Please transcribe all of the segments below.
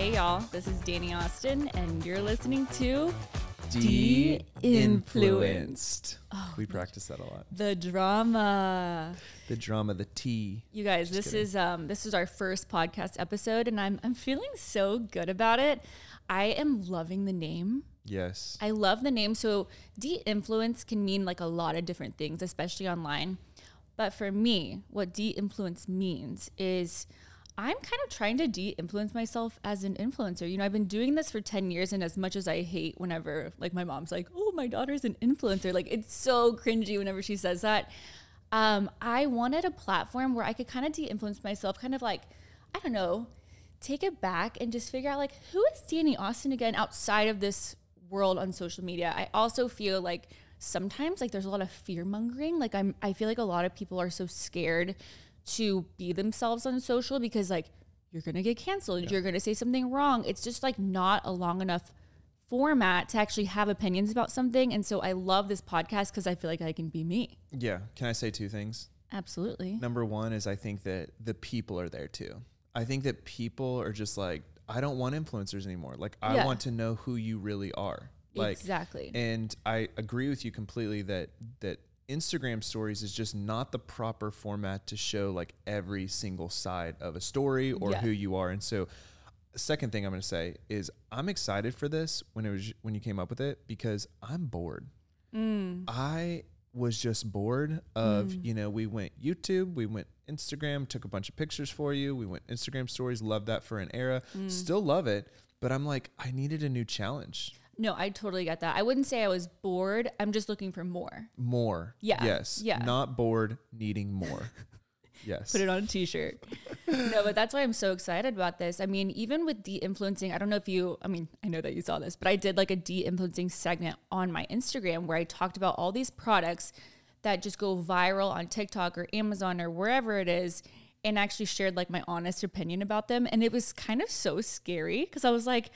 Hey, y'all, this is Dani Austin, and you're listening to De-influenced. Oh, we practice that a lot. The Drama. The drama, the T. You guys, Just this kidding. is um this is our first podcast episode, and I'm I'm feeling so good about it. I am loving the name. Yes. I love the name. So de-influence can mean like a lot of different things, especially online. But for me, what de-influence means is I'm kind of trying to de-influence myself as an influencer. You know, I've been doing this for 10 years and as much as I hate whenever like my mom's like, "Oh, my daughter's an influencer." Like it's so cringy whenever she says that. Um, I wanted a platform where I could kind of de-influence myself, kind of like I don't know, take it back and just figure out like who is Dani Austin again outside of this world on social media. I also feel like sometimes like there's a lot of fear mongering. Like I'm I feel like a lot of people are so scared to be themselves on social because like you're gonna get canceled, you're gonna say something wrong. It's just like not a long enough format to actually have opinions about something. And so I love this podcast because I feel like I can be me. yeah. Can I say two things? Absolutely. Number one is I think that the people are there too. I think that people are just like, I don't want influencers anymore. Like, I Yeah. want to know who you really are. Like, exactly. and I agree with you completely that that Instagram stories is just not the proper format to show like every single side of a story or Yeah. who you are. And so second thing I'm going to say is I'm excited for this when it was when you came up with it because I'm bored. Mm. I was just bored of, you know, we went YouTube, we went Instagram, took a bunch of pictures for you. We went Instagram stories, loved that for an era. Mm. Still love it, but I'm like I needed a new challenge. No, I totally get that. I wouldn't say I was bored. I'm just looking for more. More. Yeah. Yes. Yeah. Not bored, needing more. yes. put it on a t-shirt. no, but that's why I'm so excited about this. I mean, even with de-influencing, I don't know if you, I mean, I know that you saw this, but I did like a de-influencing segment on my Instagram where I talked about all these products that just go viral on TikTok or Amazon or wherever it is and actually shared like my honest opinion about them and it was kind of so scary because I was like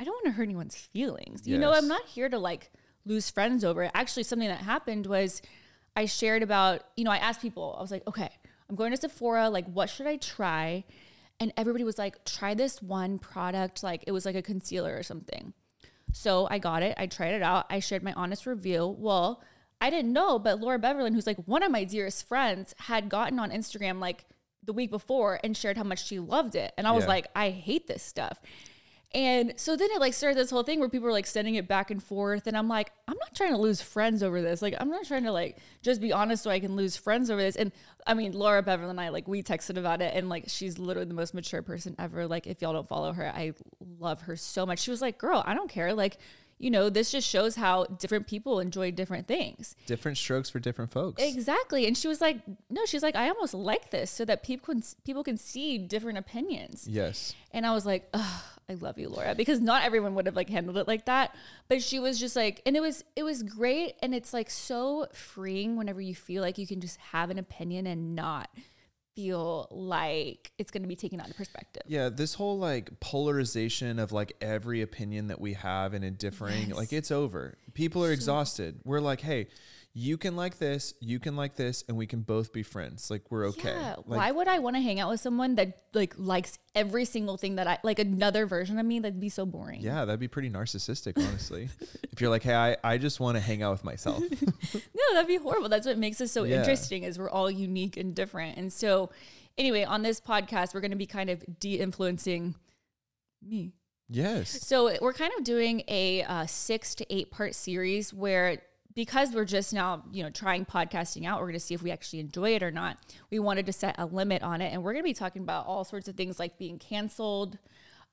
I don't want to hurt anyone's feelings. You know, I'm not here to like lose friends over it. Actually, something that happened was I shared about, you know, I asked people, I was like, okay, I'm going to Sephora, like, what should I try? And everybody was like, try this one product. Like, it was like a concealer or something. So I got it. I tried it out. I shared my honest review. Well, I didn't know, but Laura Beverlin, who's like one of my dearest friends, had gotten on Instagram like the week before and shared how much she loved it. And I was Yeah. like, I hate this stuff. And so then it like started this whole thing where people were like sending it back and forth. And I'm like, I'm not trying to lose friends over this. Like, I'm not trying to like just be honest so I can lose friends over this. And I mean, Laura Beverlin and I, like, we texted about it. And like, she's literally the most mature person ever. Like, if y'all don't follow her, I love her so much. She was like, girl, I don't care. Like, you know, this just shows how different people enjoy different things. Different strokes for different folks. Exactly. And she was like, no, she's like, I almost like this so that people can people can see different opinions. Yes. And I was like, Ugh, I love you, Laura, because not everyone would have like handled it like that. But she was just like, and it was it was great, and it's like so freeing whenever you feel like you can just have an opinion and not feel like it's going to be taken out of perspective. Yeah, this whole like polarization of like every opinion that we have and a differing, Yes. like it's over. People are exhausted. We're like, hey, you can like this, you can like this, and we can both be friends. Like we're okay. Yeah. Like, Why would I want to hang out with someone that like likes every single thing that I like another version of me? That'd be so boring. Yeah, that'd be pretty narcissistic, honestly. if you're like, hey, I, I just want to hang out with myself. No, that'd be horrible. That's what makes us so Yeah. interesting is we're all unique and different. And so anyway, on this podcast, we're going to be kind of de-influencing me. yes. So we're kind of doing a uh, six to eight part series where because we're just now, you know, trying podcasting out, we're going to see if we actually enjoy it or not. We wanted to set a limit on it, and we're going to be talking about all sorts of things like being canceled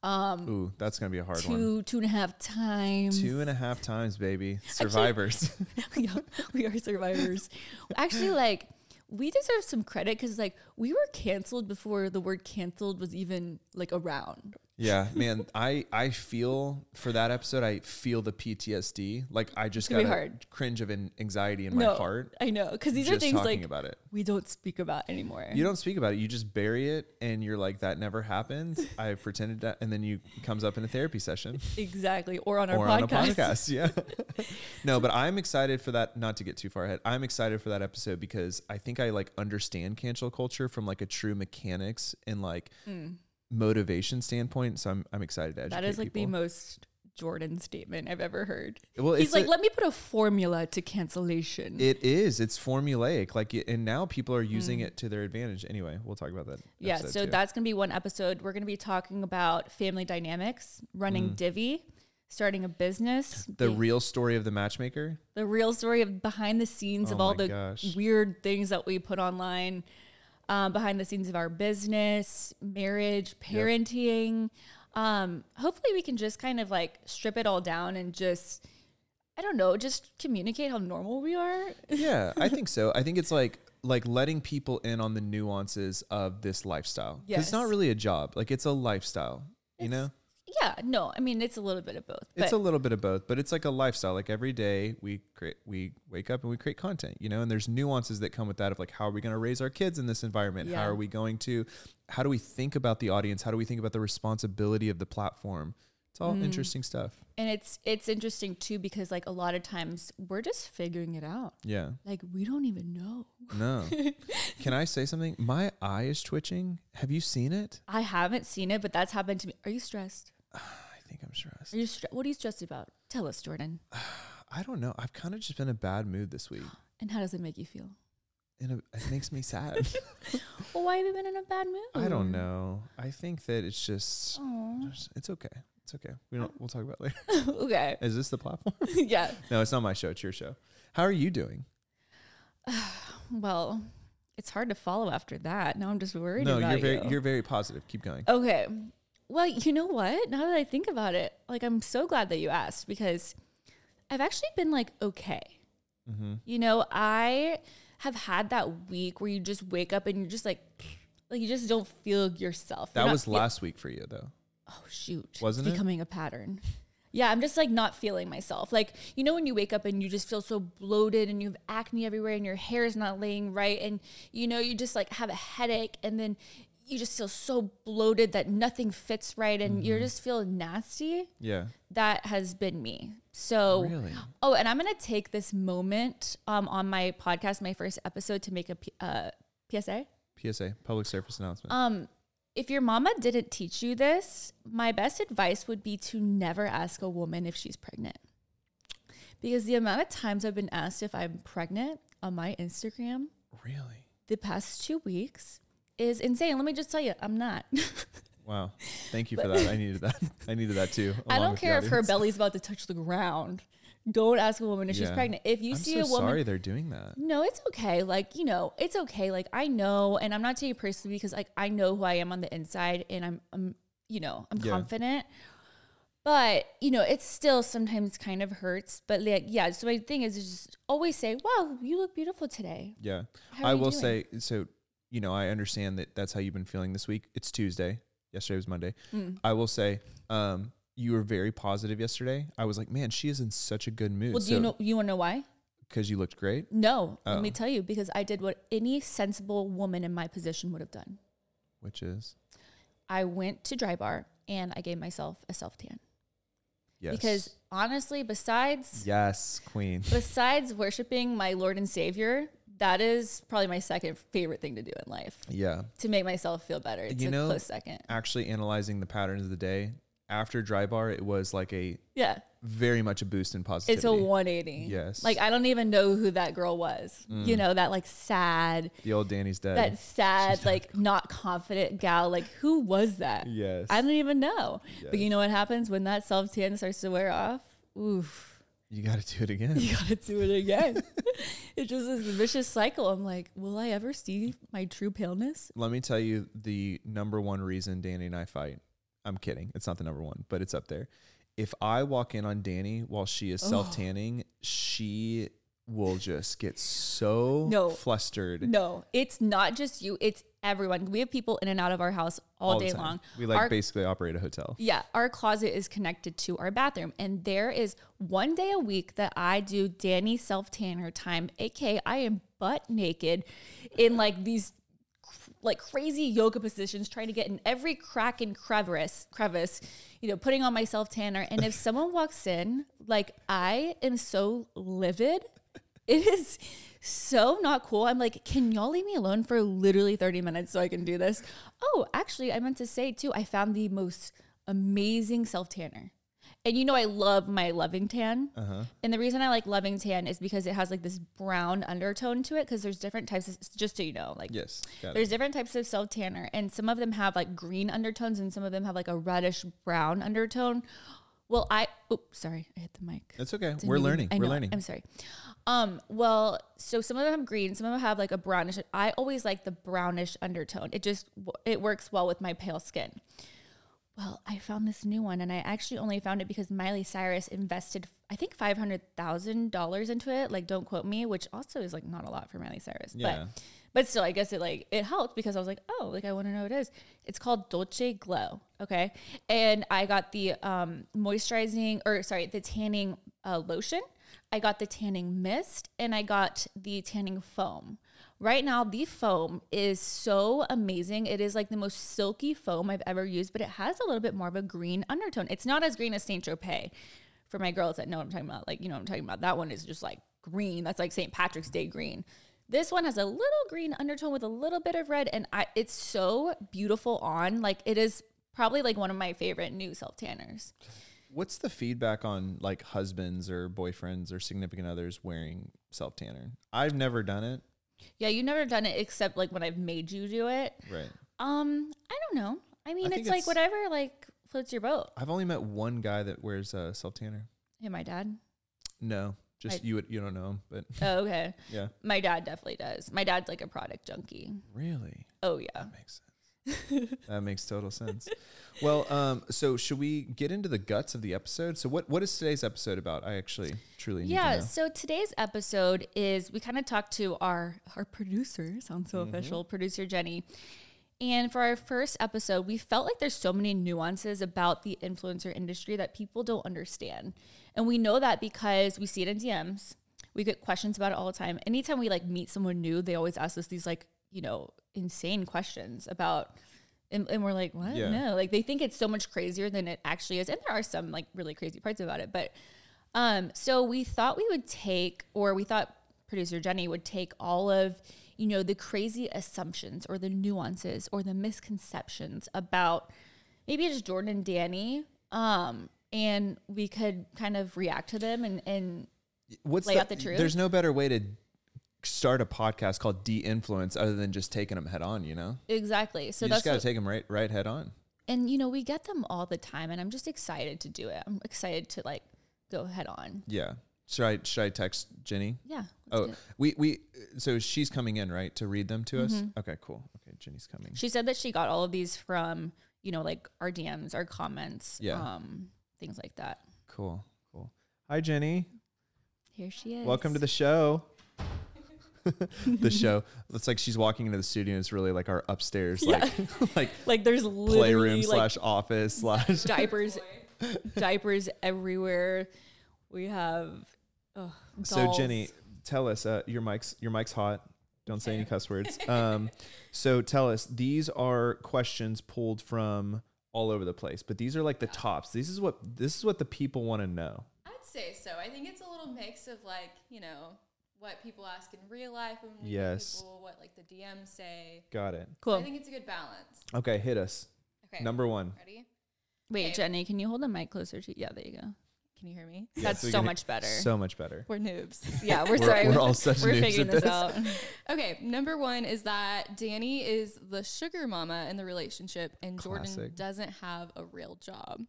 um, Ooh, that's gonna be a hard one. two, two and a half times. Two and a half times, baby. Survivors. yeah, we are survivors. Actually, like we deserve some credit because like we were canceled before the word canceled was even like around. Yeah, man. I I feel for that episode. I feel the PTSD. Like I just got a hard. cringe of an anxiety in my heart. I know because these are things like about it. we don't speak about anymore. You don't speak about it. You just bury it, and you're like, "That never happened." I pretended that, and then you comes up in a therapy session exactly, or on our or podcast. on a podcast. Yeah. no, but I'm excited for that. Not to get too far ahead. I'm excited for that episode because I think I like understand cancel culture from like a true mechanics and like Mm. Motivation standpoint. So I'm I'm excited to educate That is like the most Jordan statement I've ever heard. well, He's like, a- let me put a formula to cancellation. it is. It's formulaic. Like, and now people are using it to their advantage. Anyway, we'll talk about that. Mm. yeah, so too. that's gonna be one episode. We're gonna be talking about family dynamics, running Divi, starting a business, Mm. the the, real story of the matchmaker. the real story of behind the scenes of Oh all the gosh. weird things that we put online, um, behind the scenes of our business, marriage, parenting. Um, hopefully, we can just kind of like strip it all down and just, I don't know, just communicate how normal we are. yeah, I think so. I think it's like like letting people in on the nuances of this lifestyle. 'Cause It's not really a job. Like it's a lifestyle. You know, Yeah, no, I mean it's a little bit of both. it's a little bit of both, but it's like a lifestyle. Like every day we create, we wake up and we create content. You know, and there's nuances that come with that of like how are we going to raise our kids in this environment? How are we going to? How do we think about the audience? How do we think about the responsibility of the platform? It's all Mm. interesting stuff. and it's it's interesting too because like a lot of times we're just figuring it out. Yeah. Like we don't even know. No. Can I say something? My eye is twitching. Have you seen it? I haven't seen it, but that's happened to me. Are you stressed? I think I'm stressed. Are you stre- what are you stressed about? Tell us, Jordan. I don't know. I've kind of just been in a bad mood this week. And how does it make you feel? And it it makes me sad. Well, why have you been in a bad mood? I don't know. I think that it's just, just- it's okay. It's okay. We don't we'll talk about it later. okay. Is this the platform? yeah. no, it's not my show, it's your show. How are you doing? Well, it's hard to follow after that. Now I'm just worried no, about you're very you. you're very positive. Keep going. Okay. Well, you know what? Now that I think about it, like I'm so glad that you asked because I've actually been like okay. Mm-hmm. You know, I have had that week where you just wake up and you're just like like you just don't feel yourself. That was feel- last week for you though. Oh shoot. Wasn't it? it's becoming a pattern. Yeah, I'm just like not feeling myself. Like, you know, when you wake up and you just feel so bloated and you have acne everywhere and your hair is not laying right and you know, you just like have a headache and then you just feel so bloated that nothing fits right and Mm-hmm. you're just feeling nasty. Yeah. That has been me. So, Really? oh, and I'm going to take this moment um, on my podcast, my first episode, to make a P- uh, PSA. PSA, public service announcement. Um, if your mama didn't teach you this, my best advice would be to never ask a woman if she's pregnant. Because the amount of times I've been asked if I'm pregnant on my Instagram really? the past two weeks is insane. Let me just tell you, I'm not. Wow. Thank you for that. I needed that. I needed that too. I don't care if her belly's about to touch the ground. Don't ask a woman if she's pregnant. If you I'm see so a woman sorry they're doing that. No, it's okay. Like, you know, it's okay. Like, I know, and I'm not taking it personally because, like, I know who I am on the inside and I'm, I'm you know, I'm Yeah. confident. But, you know, it still sometimes kind of hurts. But, like, yeah. So, my thing is, is just always say, wow, you look beautiful today. Yeah. I will doing? say so you know, I understand that that's how you've been feeling this week. It's Tuesday. Yesterday was Monday. Mm. I will say um you were very positive yesterday. I was like, man, she is in such a good mood. Well, do you know, you want to know why? because you looked great, No. Oh. Let me tell you, because I did what any sensible woman in my position would have done. which is I went to Drybar and I gave myself a self tan. yes. Because honestly, besides yes, queen. besides worshiping my Lord and Savior, that is probably my second favorite thing to do in life Yeah. to make myself feel better. It's You a know- close second. Actually analyzing the patterns of the day after Drybar, it was like a Yeah, very much a boost in positivity. it's a 180. Yes. Like I don't even know who that girl was. Mm. You know that like sad, the old Dani's dead. that sad, like not confident gal. Like who was that? yes. I don't even know. But you know what happens when that self tan starts to wear off? Oof. You got to do it again. You gotta do it again. it's just is a vicious cycle. I'm like, will I ever see my true paleness? Let me tell you the number one reason Dani and I fight. I'm kidding. It's not the number one, but it's up there. If I walk in on Dani while she is self tanning, she will just get so No. flustered No, it's not just you, it's everyone. We have people in and out of our house all, the day long. We like Our- basically operate a hotel. yeah, our closet is connected to our bathroom. And there is one day a week that I do Dani self tanner time, aka I am butt naked in like these like crazy yoga positions, trying to get in every crack and crevice, crevice, you know, putting on my self tanner. And if someone walks in, like I am so livid, it is so not cool. I'm like, can y'all leave me alone for literally 30 minutes so I can do this? Oh, actually, I meant to say too, I found the most amazing self tanner. And you know, I love my loving tan. Uh-huh. And the reason I like loving tan is because it has like this brown undertone to it. Because there's different types of, just so you know, like Yes. There's it. different types of self tanner, and some of them have like green undertones, and some of them have like a reddish brown undertone. Well, I oops, sorry, I hit the mic. That's okay. Didn't We're even- learning. I We're learning. I'm sorry. Um, well, so some of them have green, some of them have like a brownish. I always like the brownish undertone. It just it works well with my pale skin. Well, I found this new one, and I actually only found it because Miley Cyrus invested, I think, five hundred thousand dollars into it. Like, don't quote me, which also is like not a lot for Miley Cyrus, Yeah. but but still, I guess it like it helped because I was like, oh, like I want to know what it is. It's called Dolce Glow, okay, and I got the um moisturizing or sorry, the tanning uh, lotion. I got the tanning mist, and I got the tanning foam. Right now, the foam is so amazing. It is like the most silky foam I've ever used, but it has a little bit more of a green undertone. It's not as green as Saint Tropez. For my girls that know what I'm talking about, like you know what I'm talking about. That one is just like green. That's like St. Patrick's Day green. This one has a little green undertone with a little bit of red, and I it's so beautiful on. Like it is probably like one of my favorite new self tanners. What's the feedback on like husbands or boyfriends or significant others wearing self tanner? I've never done it. Yeah, you've never done it except like when I've made you do it. Right. Um, I don't know. I mean, think it's like it's- whatever like floats your boat. I've only met one guy that wears a self tanner. Hey, my dad. No, just I- you. would- You don't know but Oh, okay. yeah. My dad definitely does. My dad's like a product junkie. Really, Oh yeah. that makes sense. that makes total sense. Well, um, so should we get into the guts of the episode? So, what what is today's episode about? I actually truly need Yeah, to know. so today's episode is we kind of talked to our our producer, sounds so Mm-hmm. official, producer Jenny. And for our first episode, we felt like there's so many nuances about the influencer industry that people don't understand. And we know that because we see it in DMs. We get questions about it all the time. Anytime we like meet someone new, they always ask us these like, you know, insane questions about and, and we're like, what? Yeah. No, like they think it's so much crazier than it actually is. And there are some like really crazy parts about it. But um, so we thought we would take, or we thought producer Jenny would take all of, you know, the crazy assumptions or the nuances or the misconceptions about maybe just Jordan and Dani. Um, and we could kind of react to them and, and What's lay out the truth? There's no better way to start a podcast called de-influence other than just taking them head on. You know, exactly. So you that's just got to take them right right head on. and you know, we get them all the time and I'm just excited to do it. I'm excited to like go head on. Yeah. Should I should I text Jenny? Yeah. Oh, we we so she's coming in right to read them to us. Mm-hmm. Okay, cool. Okay, Jenny's coming. She said that she got all of these from, you know, like our DMs, our comments, Yeah. um, things like that. Cool, cool. Hi, Jenny. Here she is. Welcome to the show. the show. It's like she's walking into the studio. It's really like our upstairs, like like like there's playroom like slash office slash. diapers, diapers everywhere. We have. Oh, So. Jenny, tell us. Uh, your mic's your mic's hot. Don't say any cuss words. Um, so tell us. These are questions pulled from all over the place, but these are like the tops. This is what this is what the people want to know. I'd say so. I think it's a little mix of like, you know, what people ask in real life and Yes. people, what like the DMs say. Got it. Cool. I think it's a good balance. Okay, hit us. Okay. Number one. Ready? Wait, Okay. Jenny, can you hold the mic closer to? Yeah, there you go. Can you hear me? That's we so can- much better. So much better. We're noobs. Yeah, we're, We're- sorry. we're all such We're noobs figuring at this this. out. okay. Number one is that Danny is the sugar mama in the relationship and Jordan doesn't have a real job.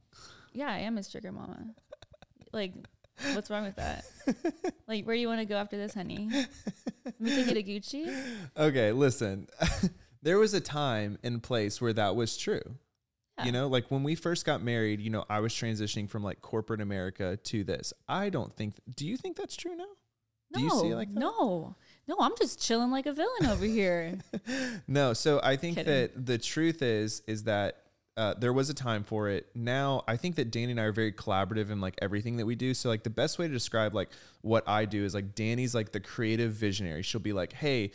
Yeah, I am a sugar mama. Like, what's wrong with that? like, where do you want to go after this, honey? Let me take you to Gucci. Okay, listen. there was a time and place where that was true. You know, like when we first got married, you know, I was transitioning from like corporate America to this. I don't think do you think that's true now? No, Do you see like that? no, no. I'm just chilling like a villain over here. No, so I think Kidding. that the truth is is that uh, there was a time for it. Now I think that Dani and I are very collaborative in like everything that we do. So like the best way to describe like what I do is like Dani's like the creative visionary. She'll be like, "Hey,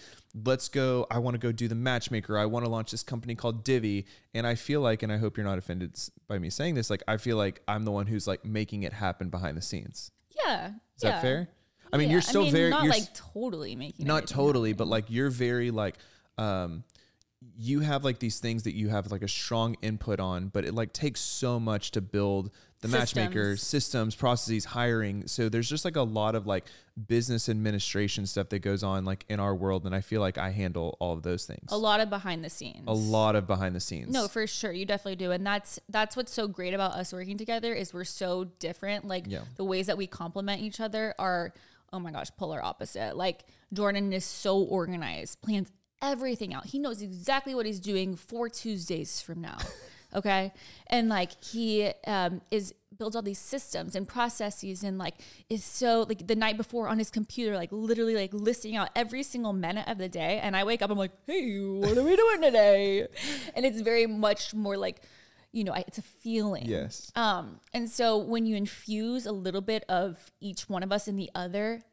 let's go. I want to go do the matchmaker. I want to launch this company called Divi." And I feel like, and I hope you're not offended by me saying this, like I feel like I'm the one who's like making it happen behind the scenes. Yeah, Is yeah. that fair? I mean, Yeah, you're still very not like totally making not totally, but like you're very like um you have like these things that you have like a strong input on, but it like takes so much to build the matchmaker Systems. systems, processes, hiring. So there's just like a lot of like business administration stuff that goes on like in our world, and I feel like I handle all of those things. a lot of behind the scenes. a lot of behind the scenes. No, for sure, you definitely do, and that's that's what's so great about us working together is we're so different. Like Yeah. the ways that we complement each other are, oh my gosh, polar opposite. Like Jordan is so organized, plans everything out. He knows exactly what he's doing four Tuesdays from now. Okay, and like he um, is builds all these systems and processes and like is so like the night before on his computer like literally like listing out every single minute of the day and i wake up i'm like hey what are we doing today and it's very much more like you know I, it's a feeling Yes. um and so when you infuse a little bit of each one of us in the other we make magic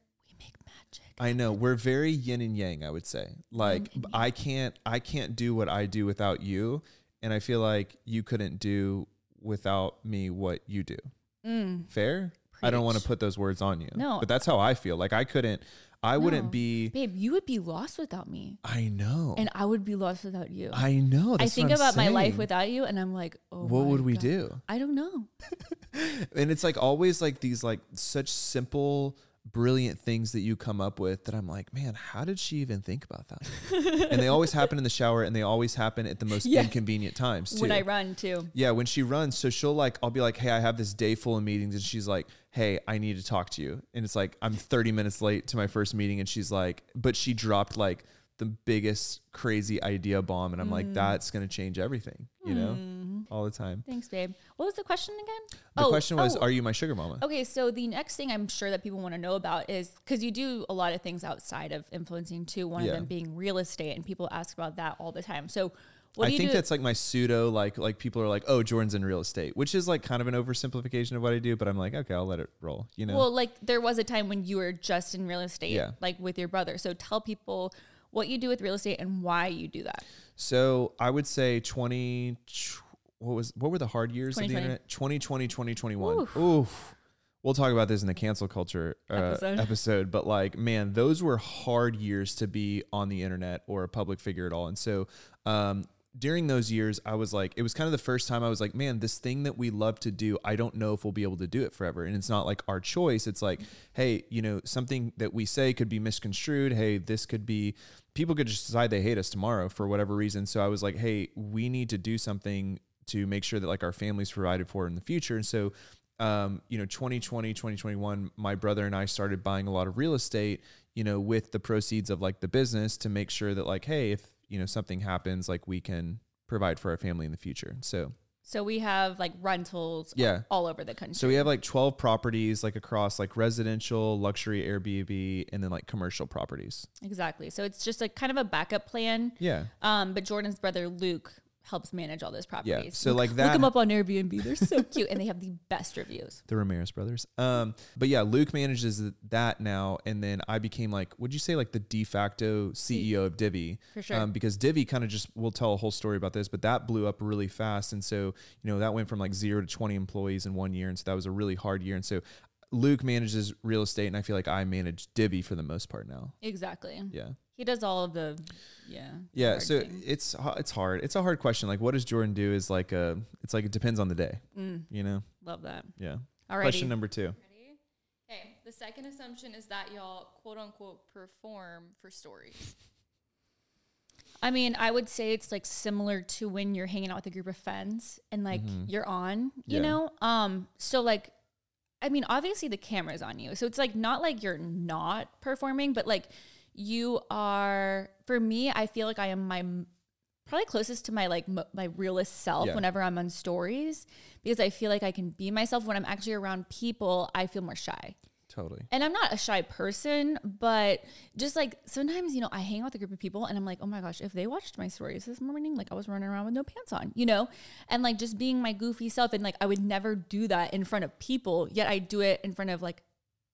I know we're very yin and yang. I would say, like mm-hmm. I can't, I can't do what I do without you, and I feel like you couldn't do without me what you do. Mm. Fair. I don't want to put those words on you. No. but that's how I feel. Like I couldn't, I No. wouldn't be. babe you would be lost without me I know. and i would be lost without you I know. I think about my life without you, and I'm like, oh, What would we God. do? I don't know. and it's like always like these like such simple brilliant things that you come up with that I'm like, man, how did she even think about that? and they always happen in the shower and they always happen at the most Yes. inconvenient times too. When I run too. yeah, when she runs, so she'll like, I'll be like, hey, I have this day full of meetings, and she's like, hey, I need to talk to you, and it's like I'm 30 minutes late to my first meeting, and she's like, but she dropped like the biggest crazy idea bomb, and I'm Mm. like, that's gonna change everything, you know, all the time. Thanks, babe. What was the question again? The Oh, question was, oh, are you my sugar mama? Okay, so the next thing I'm sure that people want to know about is because you do a lot of things outside of influencing too. One Yeah. of them being real estate, and people ask about that all the time. So, what I think that's like my pseudo like like people are like, oh, Jordan's in real estate, which is like kind of an oversimplification of what I do, but I'm like, okay, I'll let it roll. You know, well, like there was a time when you were just in real estate, Yeah. like with your brother. So tell people what you do with real estate and why you do that. so I would say 20. What was what were the hard years of the internet? 2020, 2021. Oof. We'll talk about this in the cancel culture uh, Episode. episode. but like, man, those were hard years to be on the internet or a public figure at all. And so, um, during those years, I was like, it was kind of the first time I was like, man, this thing that we love to do, I don't know if we'll be able to do it forever. And it's not like our choice. It's like, hey, you know, something that we say could be misconstrued. Hey, this could be, people could just decide they hate us tomorrow for whatever reason. So I was like, hey, we need to do something to make sure that like our family's provided for in the future. And so, um, you know, 2020, 2021, my brother and I started buying a lot of real estate, you know, with the proceeds of like the business to make sure that like, hey, if, you know, something happens, like we can provide for our family in the future. So, So we have like rentals, Yeah. all over the country. so we have like 12 properties like across like residential, luxury Airbnb, and then like commercial properties. exactly. So it's just like kind of a backup plan. Yeah. Um, but Jordan's brother Luke helps manage all those properties. Yeah. so like look them up on Airbnb. They're so cute, and they have the best reviews. the Ramirez brothers. Um, but yeah, Luke manages that now, and then I became like, would you say like the de facto CEO of Divi? For sure. Um, because Divi kind of just we'll tell a whole story about this, but that blew up really fast, and so you know that went from like zero to twenty employees in one year, and so that was a really hard year, and so. Luke manages real estate, and I feel like I manage Divi for the most part now. Exactly. Yeah, He does all of the, yeah. yeah. So things. it's it's hard. It's a hard question. Like, what does Jordan do? Is like a. It's like it depends on the day. Mm, You know. love that. Yeah. all right Question number two. Ready? Okay. The second assumption is that y'all quote unquote perform for stories. I mean, I would say it's like similar to when you're hanging out with a group of friends and like you're on, you Yeah. know? Um, so like I mean, obviously the camera's on you. So it's like not like you're not performing, but like you are for me, I feel like I am my probably closest to my like m- my realist self Yeah. whenever I'm on stories because I feel like I can be myself when I'm actually around people, I feel more shy. Totally. And I'm not a shy person, but just like sometimes, you know, I hang out with a group of people and I'm like, oh my gosh, if they watched my stories this morning, like I was running around with no pants on, you know? And like just being my goofy self. And like I would never do that in front of people, yet I do it in front of like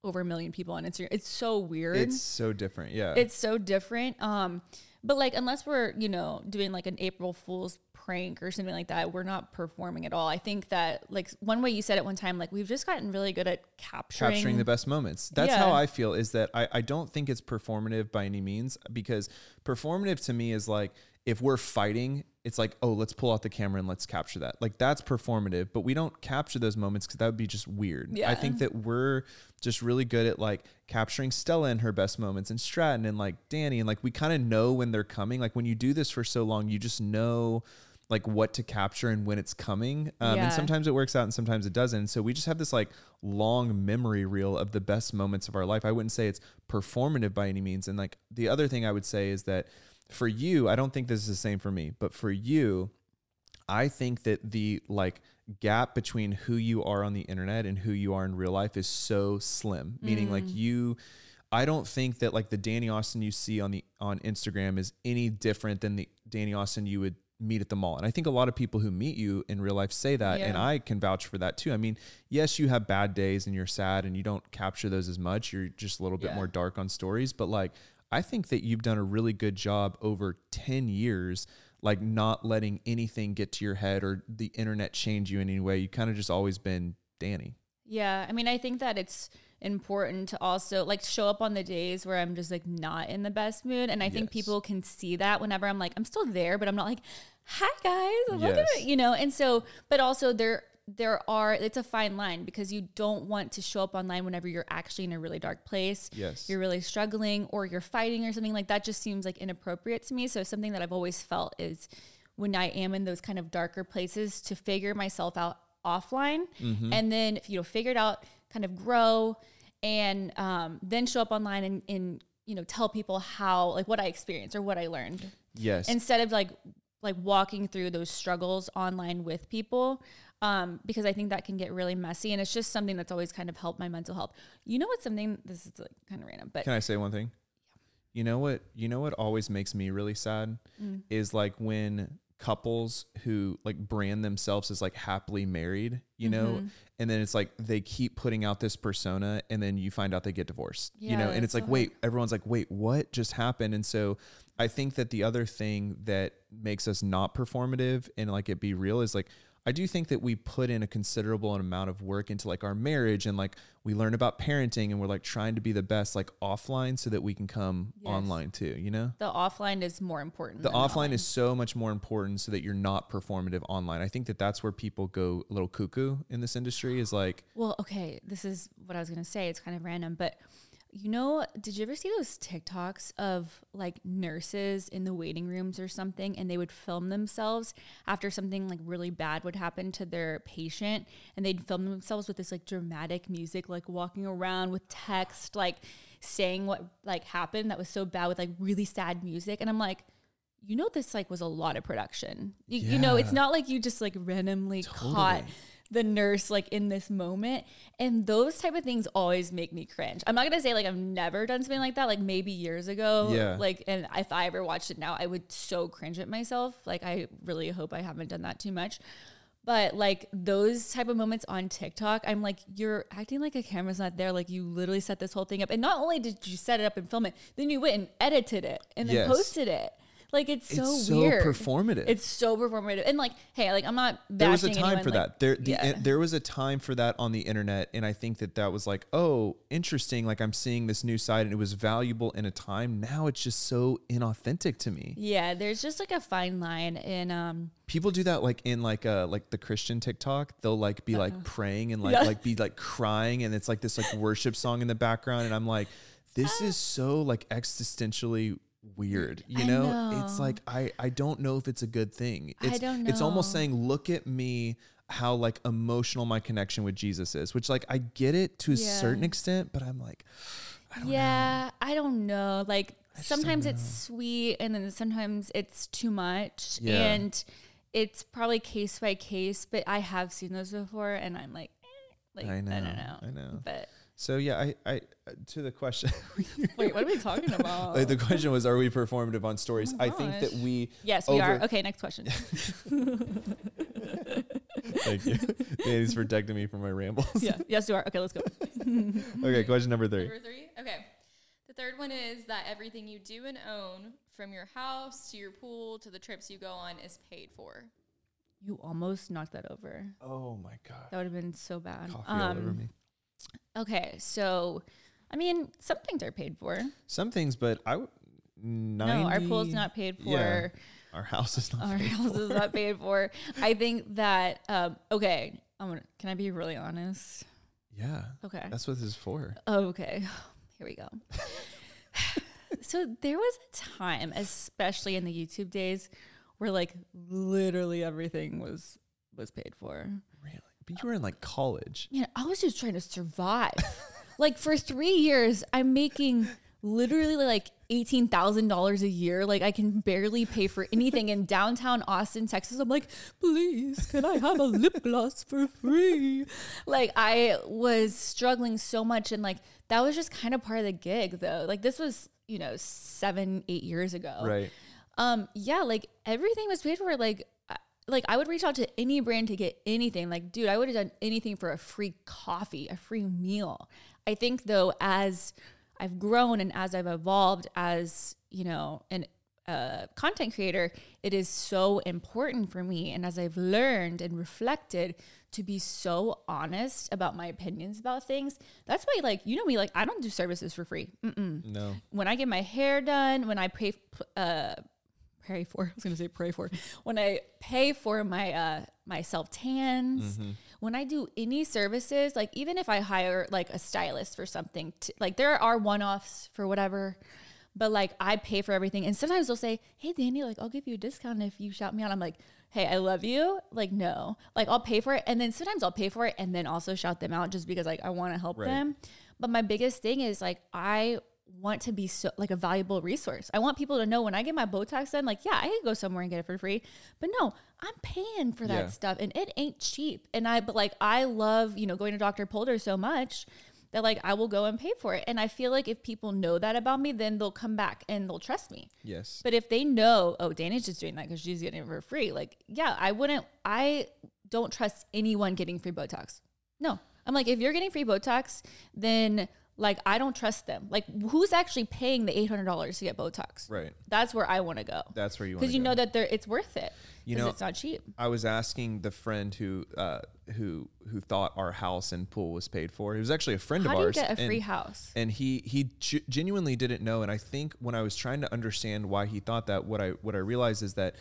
over a million people on Instagram. It's so weird. It's so different. Yeah. It's so different. Um, But like, unless we're, you know, doing like an April Fool's prank or something like that, we're not performing at all. I think that, like, one way you said it one time, like, we've just gotten really good at capturing, capturing the best moments. That's Yeah. how I feel is that I, I don't think it's performative by any means because performative to me is like if we're fighting, it's like, oh, let's pull out the camera and let's capture that. Like that's performative, but we don't capture those moments because that would be just weird. Yeah. I think that we're just really good at like capturing Stella in her best moments and Stratton and like Dani and like we kind of know when they're coming. Like when you do this for so long, you just know like what to capture and when it's coming. Um, Yeah. And sometimes it works out and sometimes it doesn't. So we just have this like long memory reel of the best moments of our life. I wouldn't say it's performative by any means. And like the other thing I would say is that for you, I don't think this is the same for me, but for you, I think that the like gap between who you are on the internet and who you are in real life is so slim. Meaning like mm. you I don't think that like the Dani Austin you see on the on Instagram is any different than the Dani Austin you would meet at the mall. And I think a lot of people who meet you in real life say that and I can vouch for that too. I mean, yes, you have bad days and you're sad and you don't capture those as much. You're just a little bit Yeah. more dark on stories, but like I think that you've done a really good job over 10 years like not letting anything get to your head or the internet change you in any way. You kind of just always been Dani. Yeah, I mean, I think that it's important to also like show up on the days where I'm just like not in the best mood, and I think people can see that whenever I'm like I'm still there, but I'm not like, "Hi guys," Yes. to-" you know. And so, but also there there are it's a fine line because you don't want to show up online whenever you're actually in a really dark place. Yes. you're really struggling or you're fighting or something like that. Just seems like inappropriate to me. So something that I've always felt is when I am in those kind of darker places to figure myself out offline Mm-hmm. and then if you know figure it out kind of grow and um, then show up online and, and you know tell people how like what i experienced or what i learned Yes. instead of like like walking through those struggles online with people um, because i think that can get really messy and it's just something that's always kind of helped my mental health you know what's something this is like kind of random but Can I say one thing? You know what? You know what always makes me really sad Mm. is like when couples who like brand themselves as like happily married, you know, Mm-hmm. and then it's like they keep putting out this persona and then you find out they get divorced, you know, and it's like, so wait, everyone's like, wait, what just happened? And so I think that the other thing that makes us not performative and like it be real is like, I do think that we put in a considerable amount of work into like our marriage and like we learn about parenting and we're like trying to be the best like offline so that we can come Yes. online too, you know? the offline is more important The offline online. is so much more important so that you're not performative online. I think that that's where people go a little cuckoo in this industry is like, Well, okay, this is what I was gonna say. It's kind of random, but you know, did you ever see those TikToks of like nurses in the waiting rooms or something, and they would film themselves after something like really bad would happen to their patient, and they'd film themselves with this like dramatic music, like walking around with text, like saying what like happened that was so bad with like really sad music, and I'm like. You know, this like was a lot of production. You, you know, it's not like you just like randomly caught Totally. The nurse like in this moment and those type of things always make me cringe i'm not gonna say like i've never done something like that like maybe years ago Yeah. like and if i ever watched it now i would so cringe at myself like i really hope i haven't done that too much but like those type of moments on TikTok, I'm like, you're acting like a camera's not there. Like you literally set this whole thing up. And not only did you set it up and film it, then you went and edited it and then Yes. posted it. Like it's so it's so weird. performative. It's so performative. And like, hey, like I'm not there was a time anyone, for like- that. There, the, yeah. there was a time for that on the internet, and I think that that was like, oh, interesting. Like I'm seeing this new side, and it was valuable in a time. Now it's just so inauthentic to me. Yeah, there's just like a fine line in um People do that like in like uh like the Christian TikTok. They'll like be like praying and like Uh-huh. Yeah. like be like crying, and it's like this like worship song in the background, and I'm like, this is so like existentially weird you I know? it's like i i don't know if it's a good thing it's don't know. it's almost saying look at me how like emotional my connection with jesus is which like i get it to a Yeah. certain extent but i'm like I don't yeah, I don't know. Like don't sometimes it's sweet and then sometimes it's too much. Yeah. And it's probably case by case, but I have seen those before and I'm like, eh, like I I, know, don't know. I know. But so yeah i i uh, to the question wait, what are we talking about? like the question was are we performative on stories Oh i think that we yes, we are. Okay, next question. thank you dani's protecting me from my rambles yeah. Yes, you are. Okay, let's go. okay question number three Number three. Okay. The The third one is that everything you do and own, from your house to your pool to the trips you go on, is paid for. You almost knocked that over. Oh my god. That would have been so bad. Coffee all over Um, me. Okay, so I mean, some things are paid for. Some things, but I would. No, our pool's 90 not paid for. Yeah. Our house is not. Our paid house for. is not paid for. I think that um, okay. I'm gonna. Can I be really honest? Yeah. Okay. That's what this is for. Okay. Here we go. so there was a time, especially in the YouTube days, where like literally everything was was paid for. Really? But you were in like college. Man, I was just trying to survive. like for three years, I'm making literally like eighteen thousand dollars a year. Like I can barely pay for anything in downtown Austin, Texas. I'm like, please, can I have a lip gloss for free? Like I was struggling so much, and like that was just kind of part of the gig, though. Like this was, you know, seven, eight years ago Right. um yeah like everything was paid for like like i would reach out to any brand to get anything. Like dude i would have done anything for a free coffee a free meal. I think though as i've grown and as i've evolved as you know an uh, content creator it is so important for me. And as i've learned and reflected to be so honest about my opinions about things that's why like you know me like i don't do services for free. Mm-mm. No. when I get my hair done, when I pay, uh, pray for, I was gonna say pray for, when I pay for my uh my self tans, when I do any services, like even if I hire like a stylist for something, to, like there are one offs for whatever. But like I pay for everything, and sometimes they'll say, "Hey, Dani, like I'll give you a discount if you shout me out." I'm like, "Hey, I love you." Like, no, like I'll pay for it, and then sometimes I'll pay for it, and then also shout them out just because like I want to help Right. them. But my biggest thing is like I want to be so like a valuable resource. I want people to know when I get my Botox done, like, yeah, I could go somewhere and get it for free. But no, I'm paying for that Yeah. stuff and it ain't cheap. And I but like I love, you know, going to Dr. Polder so much that like I will go and pay for it. And I feel like if people know that about me, then they'll come back and they'll trust me. Yes. But if they know, oh, Dani's just doing that because she's getting it for free, like, yeah, I wouldn't, I don't trust anyone getting free Botox. No. I'm like, if you're getting free Botox, then like, I don't trust them. Like, who's actually paying the $800 to get Botox? Right. That's where I want to go. That's where you want to go. Because you go. know that they're, it's worth it. You know, it's not cheap. I was asking the friend who uh, who who thought our house and pool was paid for. He was actually a friend How of do you ours. get a and- free house? and he he ge- genuinely didn't know and i think when i was trying to understand why he thought that what i what i realized is that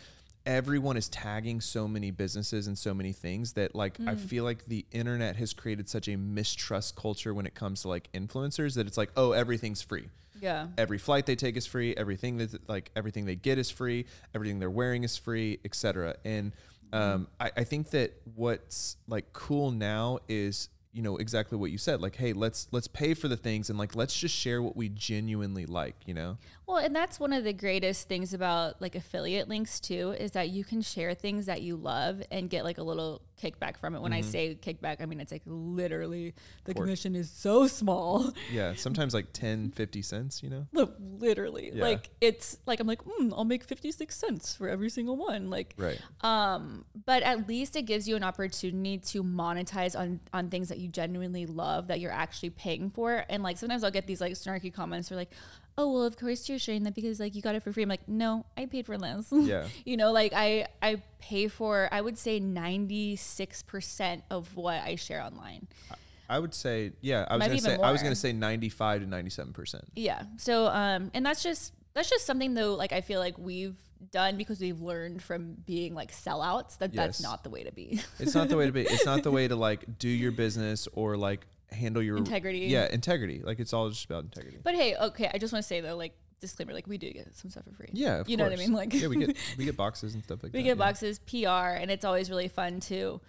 everyone is tagging so many businesses and so many things that like i feel like the internet has created such a mistrust culture when it comes to like influencers that it's like oh everything's free. Yeah. every flight they take is free. Everything that like everything they get is free. Everything they're wearing is free etc and um, I, I think that what's like cool now is you know exactly what you said like hey let's let's pay for the things and like let's just share what we genuinely like you know Well, and that's one of the greatest things about like affiliate links too is that you can share things that you love and get like a little kickback from it. When I say kickback, I mean it's like literally the Fork. commission is so small. yeah sometimes like 10 50 cents you know Look, literally. Yeah. Like it's like I'm like, mm, I'll make 56 cents for every single one. Like right um, but at least it gives you an opportunity to monetize on on things that you genuinely love that you're actually paying for. And like sometimes I'll get these like snarky comments or like, oh well, of course you're sharing that because like you got it for free. I'm like, no, I paid for this Yeah. you know, like I I pay for I would say 96 percent of what I share online. i would say yeah i was gonna say even i was gonna say 95 to 97 percent Yeah. So um and that's just that's just something though like I feel like we've done because we've learned from being like sellouts that that's not the way to be. it's not the way to be it's not the way to like do your business or like handle your Integrity. yeah integrity like it's all just about integrity But hey, okay, I just want to say though, like disclaimer, like we do get some stuff for free. Yeah, you know what I mean. Like yeah, we get we get boxes and stuff like we that. We get yeah. boxes, PR, and it's always really fun to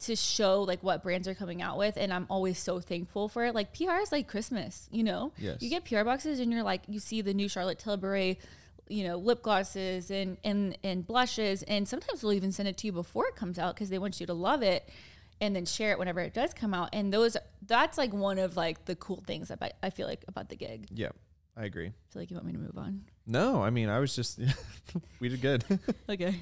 to show like what brands are coming out with, and I'm always so thankful for it. Like PR is like Christmas, you know. Yes. You get PR boxes, and you're like, you see the new Charlotte Tilbury. You know, lip glosses and and and blushes, and sometimes they'll even send it to you before it comes out because they want you to love it, and then share it whenever it does come out. And those, that's like one of like the cool things about I feel like about the gig. Yeah, I agree. I feel like you want me to move on. No, I mean I was just we did good. Okay.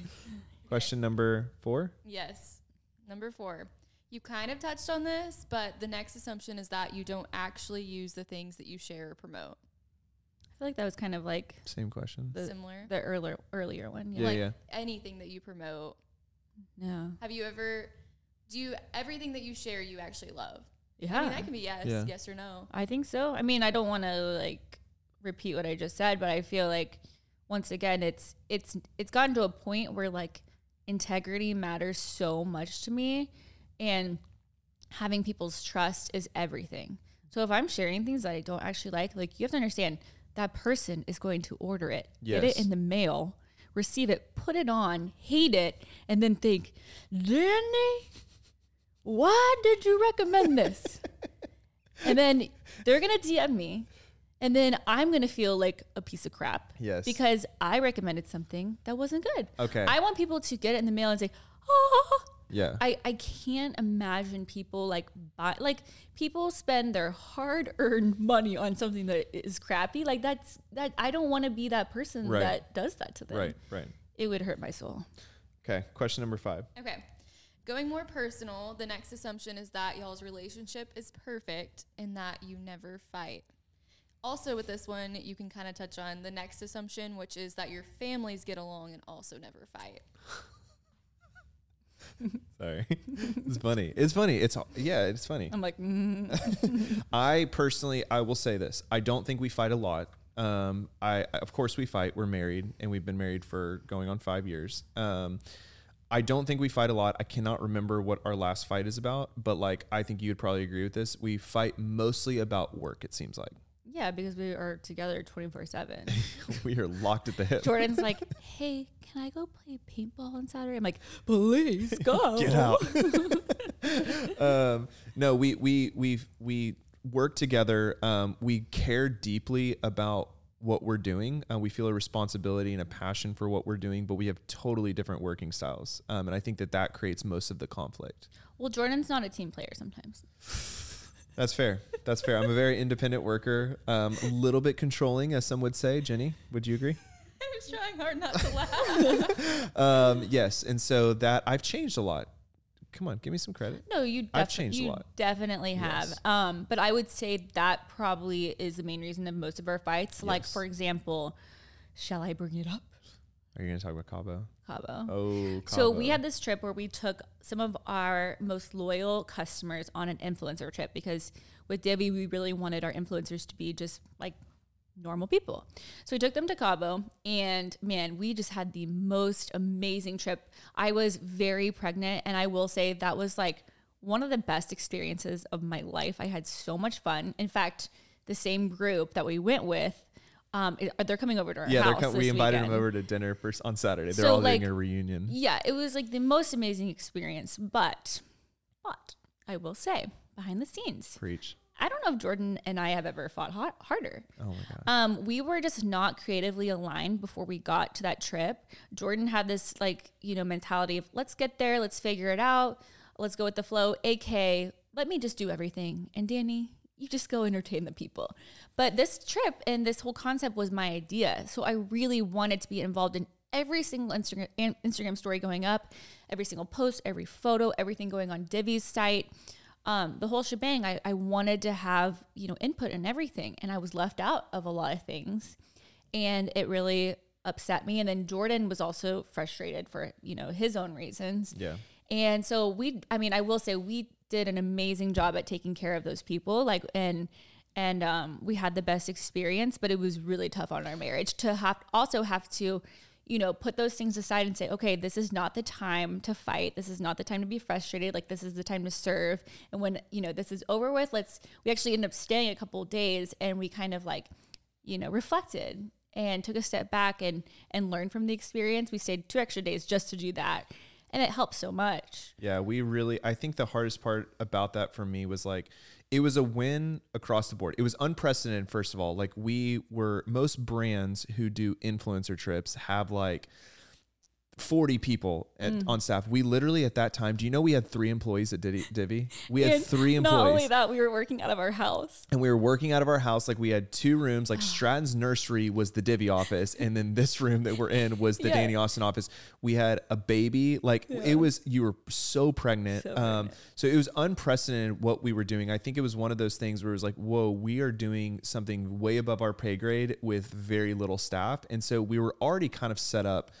Question number four. Yes. Number four. You kind of touched on this, but the next assumption is that you don't actually use the things that you share or promote. I feel like that was kind of like Same question. the, Similar. the earlier earlier one. Yeah, like yeah. anything that you promote. Yeah. Have you ever do you everything that you share you actually love? Yeah. I mean that can be yes, Yeah. yes or no. I think so. I mean, I don't want to like repeat what I just said, but I feel like once again, it's it's it's gotten to a point where like integrity matters so much to me, and having people's trust is everything. So if I'm sharing things that I don't actually like, like you have to understand that person is going to order it, get it in the mail, receive it, put it on, hate it, and then think, Dani, why did you recommend this? and then they're gonna DM me, and then I'm gonna feel like a piece of crap. Yes. Because I recommended something that wasn't good. Okay. I want people to get it in the mail and say, oh. Yeah. I, I can't imagine people like buy like people spend their hard earned money on something that is crappy. Like that's that I don't want to be that person Right. that does that to them. right. Right. It would hurt my soul. Okay. Question number five. Okay. Going more personal, the next assumption is that y'all's relationship is perfect and that you never fight. Also, with this one, you can kind of touch on the next assumption, which is that your families get along and also never fight. Sorry. it's funny. It's funny. It's yeah. It's funny. I'm like, mm, I personally, I will say this. I don't think we fight a lot. Um, I of course we fight. We're married, and we've been married for going on five years. Um, I don't think we fight a lot. I cannot remember what our last fight is about, but like I think you would probably agree with this. We fight mostly about work. It seems like yeah, because we are together 24 7. we are locked at the hip. Jordan's like, hey, can I go play paintball on Saturday? I'm like, please go. Get out. um, no, we we we we work together. Um, we care deeply about what we're doing. Uh, we feel a responsibility and a passion for what we're doing, but we have totally different working styles. Um, and I think that that creates most of the conflict. Well, Jordan's not a team player sometimes. That's fair. That's fair. I'm a very independent worker. Um, a little bit controlling, as some would say. Jenny, would you agree? I was trying hard not to laugh. Um, yes. And so that I've changed a lot. Come on, give me some credit. No, you. I've defi- changed a lot. Definitely have. Yes. Um, but I would say that probably is the main reason of most of our fights. Like for example, shall I bring it up, Are you going to talk about Cabo? Cabo? Oh, So we had this trip where we took some of our most loyal customers on an influencer trip because with Divi, we really wanted our influencers to be just like normal people. So we took them to Cabo and man, we just had the most amazing trip. I was very pregnant and I will say that was like one of the best experiences of my life. I had so much fun. In fact, the same group that we went with, um, they're coming over to our Yeah, house. com- we invited weekend. them over to dinner for, on Saturday. They're So, all like, doing a reunion. Yeah, it was like the most amazing experience. But, but I will say, behind the scenes, Preach. I don't know if Jordan and I have ever fought hot, harder. Oh my god. Um, we were just not creatively aligned before we got to that trip. Jordan had this like you know mentality of let's get there, let's figure it out, let's go with the flow. AK, let me just do everything, and Dani, you just go entertain the people. But this trip and this whole concept was my idea, so I really wanted to be involved in every single Instagram Instagram story going up, every single post, every photo, everything going on Divi's site um, the whole shebang. I, I wanted to have you know input in everything, and I was left out of a lot of things, and it really upset me. And then Jordan was also frustrated for you know his own reasons. Yeah. And so we, I mean, I will say we did an amazing job at taking care of those people, like and and um, we had the best experience. But it was really tough on our marriage to have also have to you know, put those things aside and say, okay, this is not the time to fight. This is not the time to be frustrated. Like this is the time to serve. And when, you know, this is over with, let's we actually ended up staying a couple days and we kind of like, you know, reflected and took a step back and and learned from the experience. We stayed two extra days just to do that. And it helped so much. Yeah, we really I think the hardest part about that for me was like it was a win across the board. It was unprecedented first of all. Like we were most brands who do influencer trips have like 40 people at, Mm. on staff. We literally at that time, do you know we had three employees at Divi? Divi? We had And three Not only employees. that, we were working out of our house. and we were working out of our house. Like we had two rooms. Like Stratton's nursery was the Divi office, and then this room that we're in was the Yeah. Dani Austin office. We had a baby. Like it was, you were so pregnant. So um, pregnant. so it was unprecedented what we were doing. I think it was one of those things where it was like, whoa, we are doing something way above our pay grade with very little staff, and so we were already kind of set up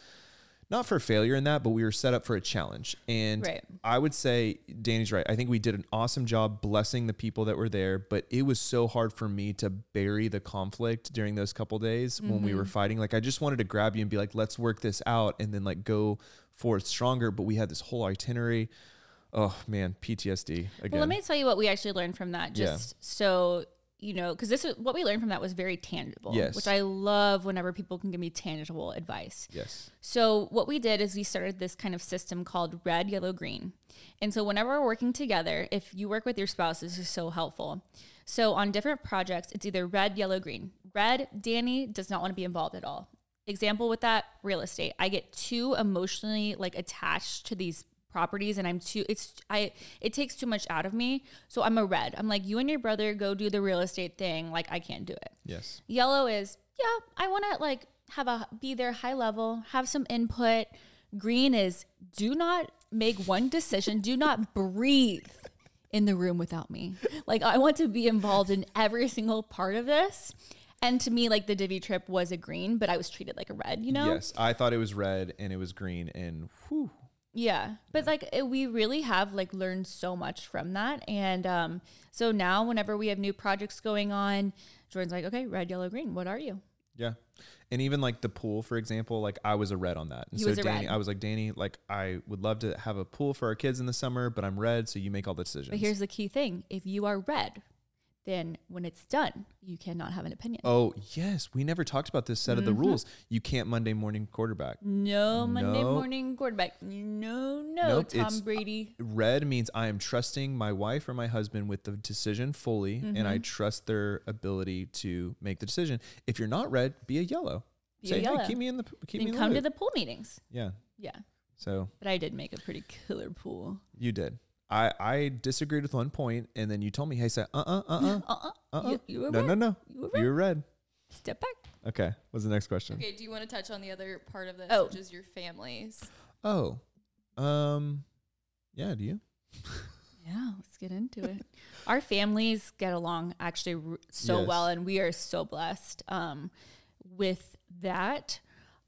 not for failure in that, but we were set up for a challenge. And Right. I would say Dani's right. I think we did an awesome job blessing the people that were there, but it was so hard for me to bury the conflict during those couple days when we Mm-hmm. were fighting. Like I just wanted to grab you and be like, let's work this out and then like go forth stronger. But we had this whole itinerary. Oh man, PTSD again. Well, let me tell you what we actually learned from that. Yeah. Just so you know, because this is what we learned from that was very tangible. Yes. Which I love whenever people can give me tangible advice. yes. So what we did is we started this kind of system called red, yellow, green. And so whenever we're working together, if you work with your spouse, this is so helpful. So on different projects, it's either red, yellow, green. Red, Dani does not want to be involved at all. Example with that, real estate. I get too emotionally like attached to these properties and I'm too it's I it takes too much out of me. So I'm a red. I'm like you and your brother go do the real estate thing. Like I can't do it. Yes. Yellow is, yeah, I want to like have a be there high level, have some input. Green is do not make one decision, do not breathe in the room without me. Like I want to be involved in every single part of this. And to me, like the Divi trip was a green, but I was treated like a red, you know? Yes. I thought it was red and it was green and whew. Yeah. But like it, we really have like learned so much from that. And um, so now whenever we have new projects going on, Jordan's like, okay, red, yellow, green, what are you? Yeah. And even like the pool, for example, like I was a red on that. And You so was a Dani, red. I was like, Dani, like I would love to have a pool for our kids in the summer, but I'm red, so you make all the decisions. But here's the key thing if you are red, then when it's done, you cannot have an opinion. oh yes, we never talked about this set of Mm-hmm. the rules. You can't Monday morning quarterback. No Monday morning quarterback. No, no, Nope, Tom Brady. Red means I am trusting my wife or my husband with the decision fully, and I Mm-hmm. trust their ability to make the decision. If you're not red, be a yellow. Be Say, a yellow. hey, keep me in the keep me And in come the to the pool meetings. yeah. Yeah. So But I did make a pretty killer pool. you did. I I disagreed with one point, and then you told me, hey, say, uh uh uh uh. Uh uh Uh-uh. You, you were No, red. no, no. You were red. You were red. Step back. Okay. What's the next question? Okay, do you want to touch on the other part of this, Oh. which is your families? Oh, um, yeah. Do you? Yeah, let's get into it. Our families get along actually r- so Yes. well, and we are so blessed um, with that.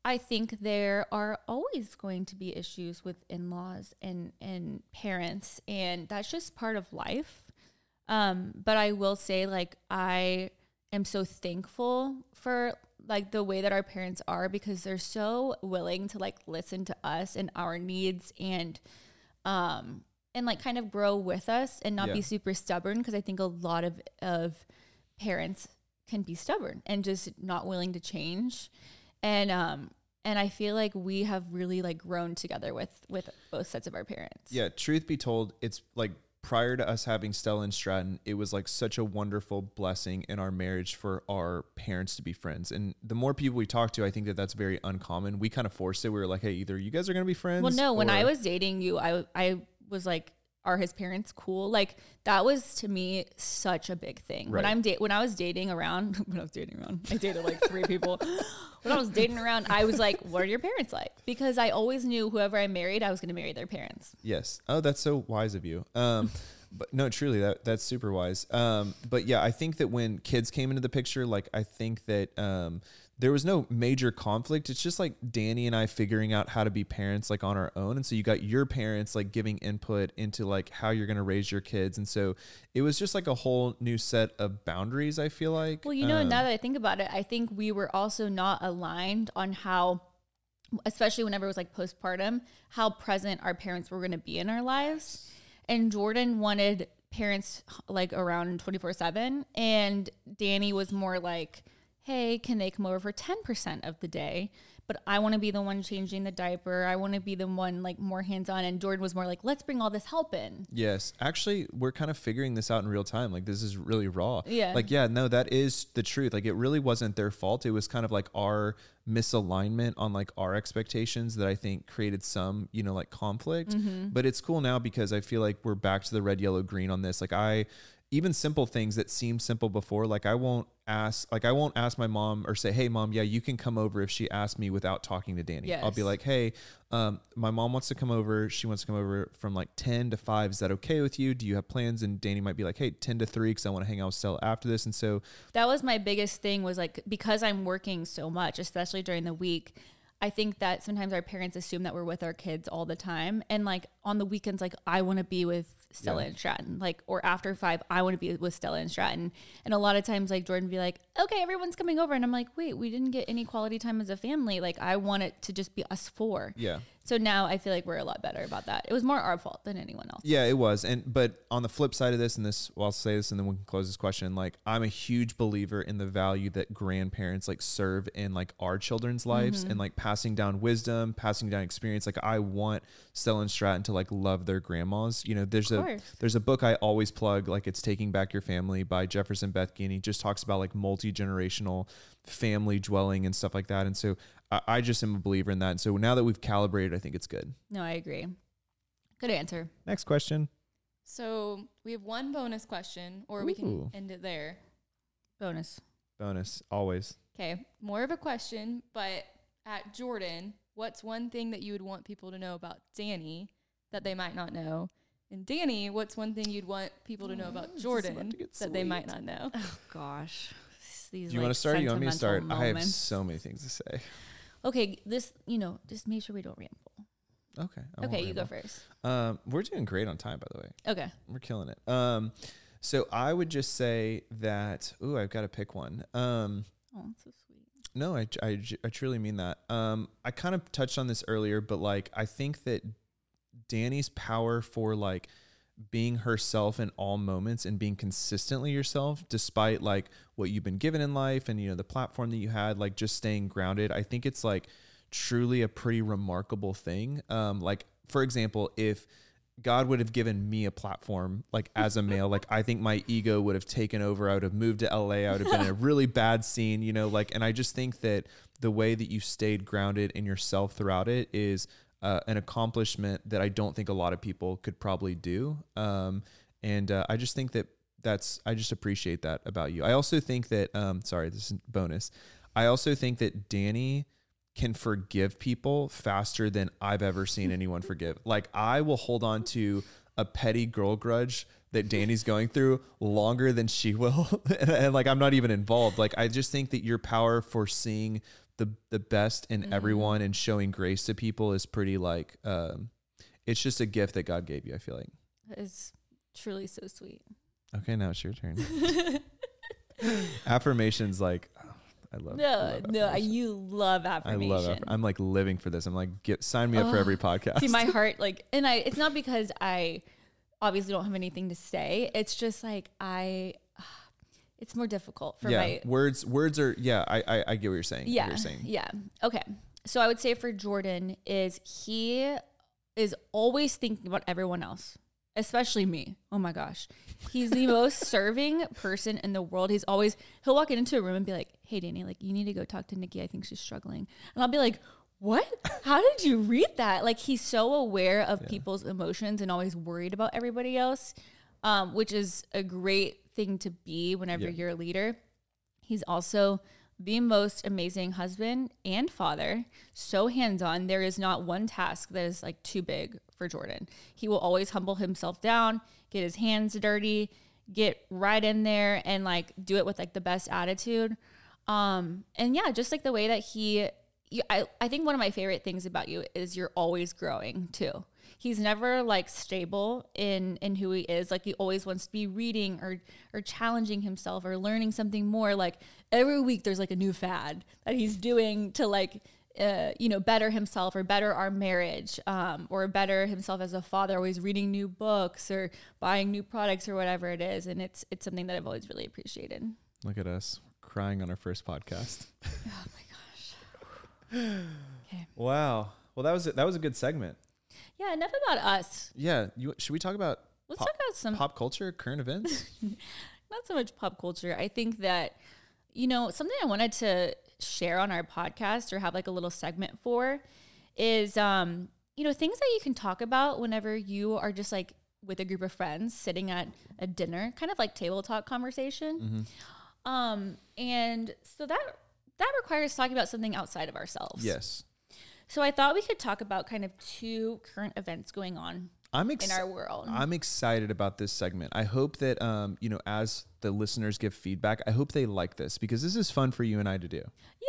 I think there are always going to be issues with in laws and, and parents, and that's just part of life. Um, but I will say, like, I am so thankful for like the way that our parents are because they're so willing to like listen to us and our needs and um and like kind of grow with us and not Yeah. be super stubborn because I think a lot of of parents can be stubborn and just not willing to change and um and I feel like we have really like grown together with with both sets of our parents. Yeah. Truth be told, it's like prior to us having Stella and Stratton, it was like such a wonderful blessing in our marriage for our parents to be friends. And the more people we talk to, I think that that's very uncommon. We kind of forced it. We were like, hey, either you guys are going to be friends. Well, no, when I was dating you, I I was like, are his parents cool? Like that was to me such a big thing. When I'm da- when I was dating around, when I was dating around, I dated like three people. When I was dating around, I was like, what are your parents like? Because I always knew whoever I married, I was going to marry their parents. Yes. Oh, that's so wise of you. Um, but no, truly, that that's super wise. Um, but yeah, I think that when kids came into the picture, like I think that um, there was no major conflict. It's just like Dani and I figuring out how to be parents like on our own, and so you got your parents like giving input into like how you're going to raise your kids, and so it was just like a whole new set of boundaries. I feel like. Well, you know, Um, now that I think about it, I think we were also not aligned on how, especially whenever it was like postpartum, how present our parents were going to be in our lives. And Jordan wanted parents like around 24 7. And Dani was more like, hey, can they come over for 10% of the day? But I want to be the one changing the diaper. I want to be the one like more hands on. And Jordan was more like, let's bring all this help in. Yes. Actually, we're kind of figuring this out in real time. Like this is really raw. Yeah. Like, yeah, no, that is the truth. Like it really wasn't their fault. It was kind of like our misalignment on like our expectations that I think created some, you know, like conflict. Mm-hmm. But it's cool now because I feel like we're back to the red, yellow, green on this. Like I even simple things that seemed simple before, like I won't ask like I won't ask my mom or say, Hey mom, yeah, you can come over if she asks me without talking to Dani. I'll be like, Hey, um, my mom wants to come over. She wants to come over from like 10 to 5. Is that okay with you? Do you have plans? And Dani might be like, Hey, 10 to 3 because I want to hang out with Stella after this. And so that was my biggest thing was like because I'm working so much, especially during the week. I think that sometimes our parents assume that we're with our kids all the time, and like on the weekends, like I want to be with Stella Yeah. and Stratton, like or after five, I want to be with Stella and Stratton. And a lot of times, like Jordan be like, "Okay, everyone's coming over," and I'm like, "Wait, we didn't get any quality time as a family. Like I want it to just be us four. yeah. So now I feel like we're a lot better about that. It was more our fault than anyone else. Yeah, it was. And but on the flip side of this, and this well, I'll say this and then we can close this question. Like I'm a huge believer in the value that grandparents like serve in like our children's lives mm-hmm. and like passing down wisdom, passing down experience. Like I want Stella and Stratton to like love their grandmas. You know, there's a there's a book I always plug, like it's Taking Back Your Family by Jefferson Bethke, and he just talks about like multi generational family dwelling and stuff like that. And so I, I just am a believer in that. And so now that we've calibrated, I think it's good. No, I agree. Good answer. Next question. So we have one bonus question, or we Ooh. can end it there. Bonus. Bonus, always. Okay, more of a question, but at Jordan, what's one thing that you would want people to know about Dani that they might not know? And Dani, what's one thing you'd want people to know about This is about Jordan to that they might not know? Oh gosh. These, Do you like, want to start? Or you want me to start? sentimental I have so many things to say. Okay, this you know, just make sure we don't ramble. Okay. I Okay, you go first. Um, we're doing great on time, by the way. Okay. We're killing it. Um, so I would just say that. Ooh, I've got to pick one. Um, Oh, that's so sweet. no, I, I, I truly mean that. Um, I kind of touched on this earlier, but like I think that Dani's power for like being herself in all moments and being consistently yourself despite like what you've been given in life and you know the platform that you had like just staying grounded i think it's like truly a pretty remarkable thing. Um like for example if god would have given me a platform like as a male like i think my ego would have taken over. I would have moved to la i would have been in a really bad scene you know like and i just think that the way that you stayed grounded in yourself throughout it is uh, an accomplishment that I don't think a lot of people could probably do. Um, and uh, I just think that that's I just appreciate that about you. I also think that um, sorry, this is bonus. I also think that Dani can forgive people faster than I've ever seen anyone forgive. Like I will hold on to a petty girl grudge that Dani's going through longer than she will. and, and, like I'm not even involved. Like I just think that your power for seeing the the best in everyone and showing grace to people is pretty like um it's just a gift that God gave you, I feel like. That is truly so sweet. Okay, now it's your turn. affirmations like oh, I love No, I love no, you love I love I'm like living for this. I'm like get sign me up for Oh, every podcast. See, my heart, like, and I, it's not because I obviously don't have anything to say. It's just like I, it's more difficult for yeah, my words words are yeah, I, I I get what you're saying. Yeah you're saying. yeah okay. So i would say for jordan is he is always thinking about everyone else especially me. Oh my gosh. He's the most serving person in the world. He's always he'll walk into a room and be like hey dani like you need to go talk to nikki. I think she's struggling. And i'll be like what? How did you read that? Like he's so aware of people's emotions and always worried about everybody else um, which is a great thing to be whenever Yeah. you're a leader He's also the most amazing husband and father, so hands on. There is not one task that is like too big for Jordan. He will always humble himself down, get his hands dirty, get right in there and like do it with like the best attitude. Um, and yeah, just like the way that he, you, I, I think one of my favorite things about you is you're always growing too. He's never like stable in in who he is. Like he always wants to be reading or or challenging himself or learning something more. Like every week there's like a new fad that he's doing to like uh, you know better himself or better our marriage um, or better himself as a father. Always reading new books or buying new products or whatever it is. And it's it's something that I've always really appreciated. Look at us crying on our first podcast. Oh my gosh. Okay. Wow. Well, that was a, that was a good segment. Yeah, enough about us. Yeah. You should we talk about Let's Pop- talk about some pop culture, current events? not so much pop culture. I think that, you know, something I wanted to share on our podcast or have like a little segment for is, um, you know, things that you can talk about whenever you are just like with a group of friends sitting at a dinner, kind of like table talk conversation. Um, and so that that requires talking about something outside of ourselves. yes. So I thought we could talk about kind of two current events going on I'm in our world. I'm excited about this segment. I hope that um, you know, as the listeners give feedback, I hope they like this because this is fun for you and I to do.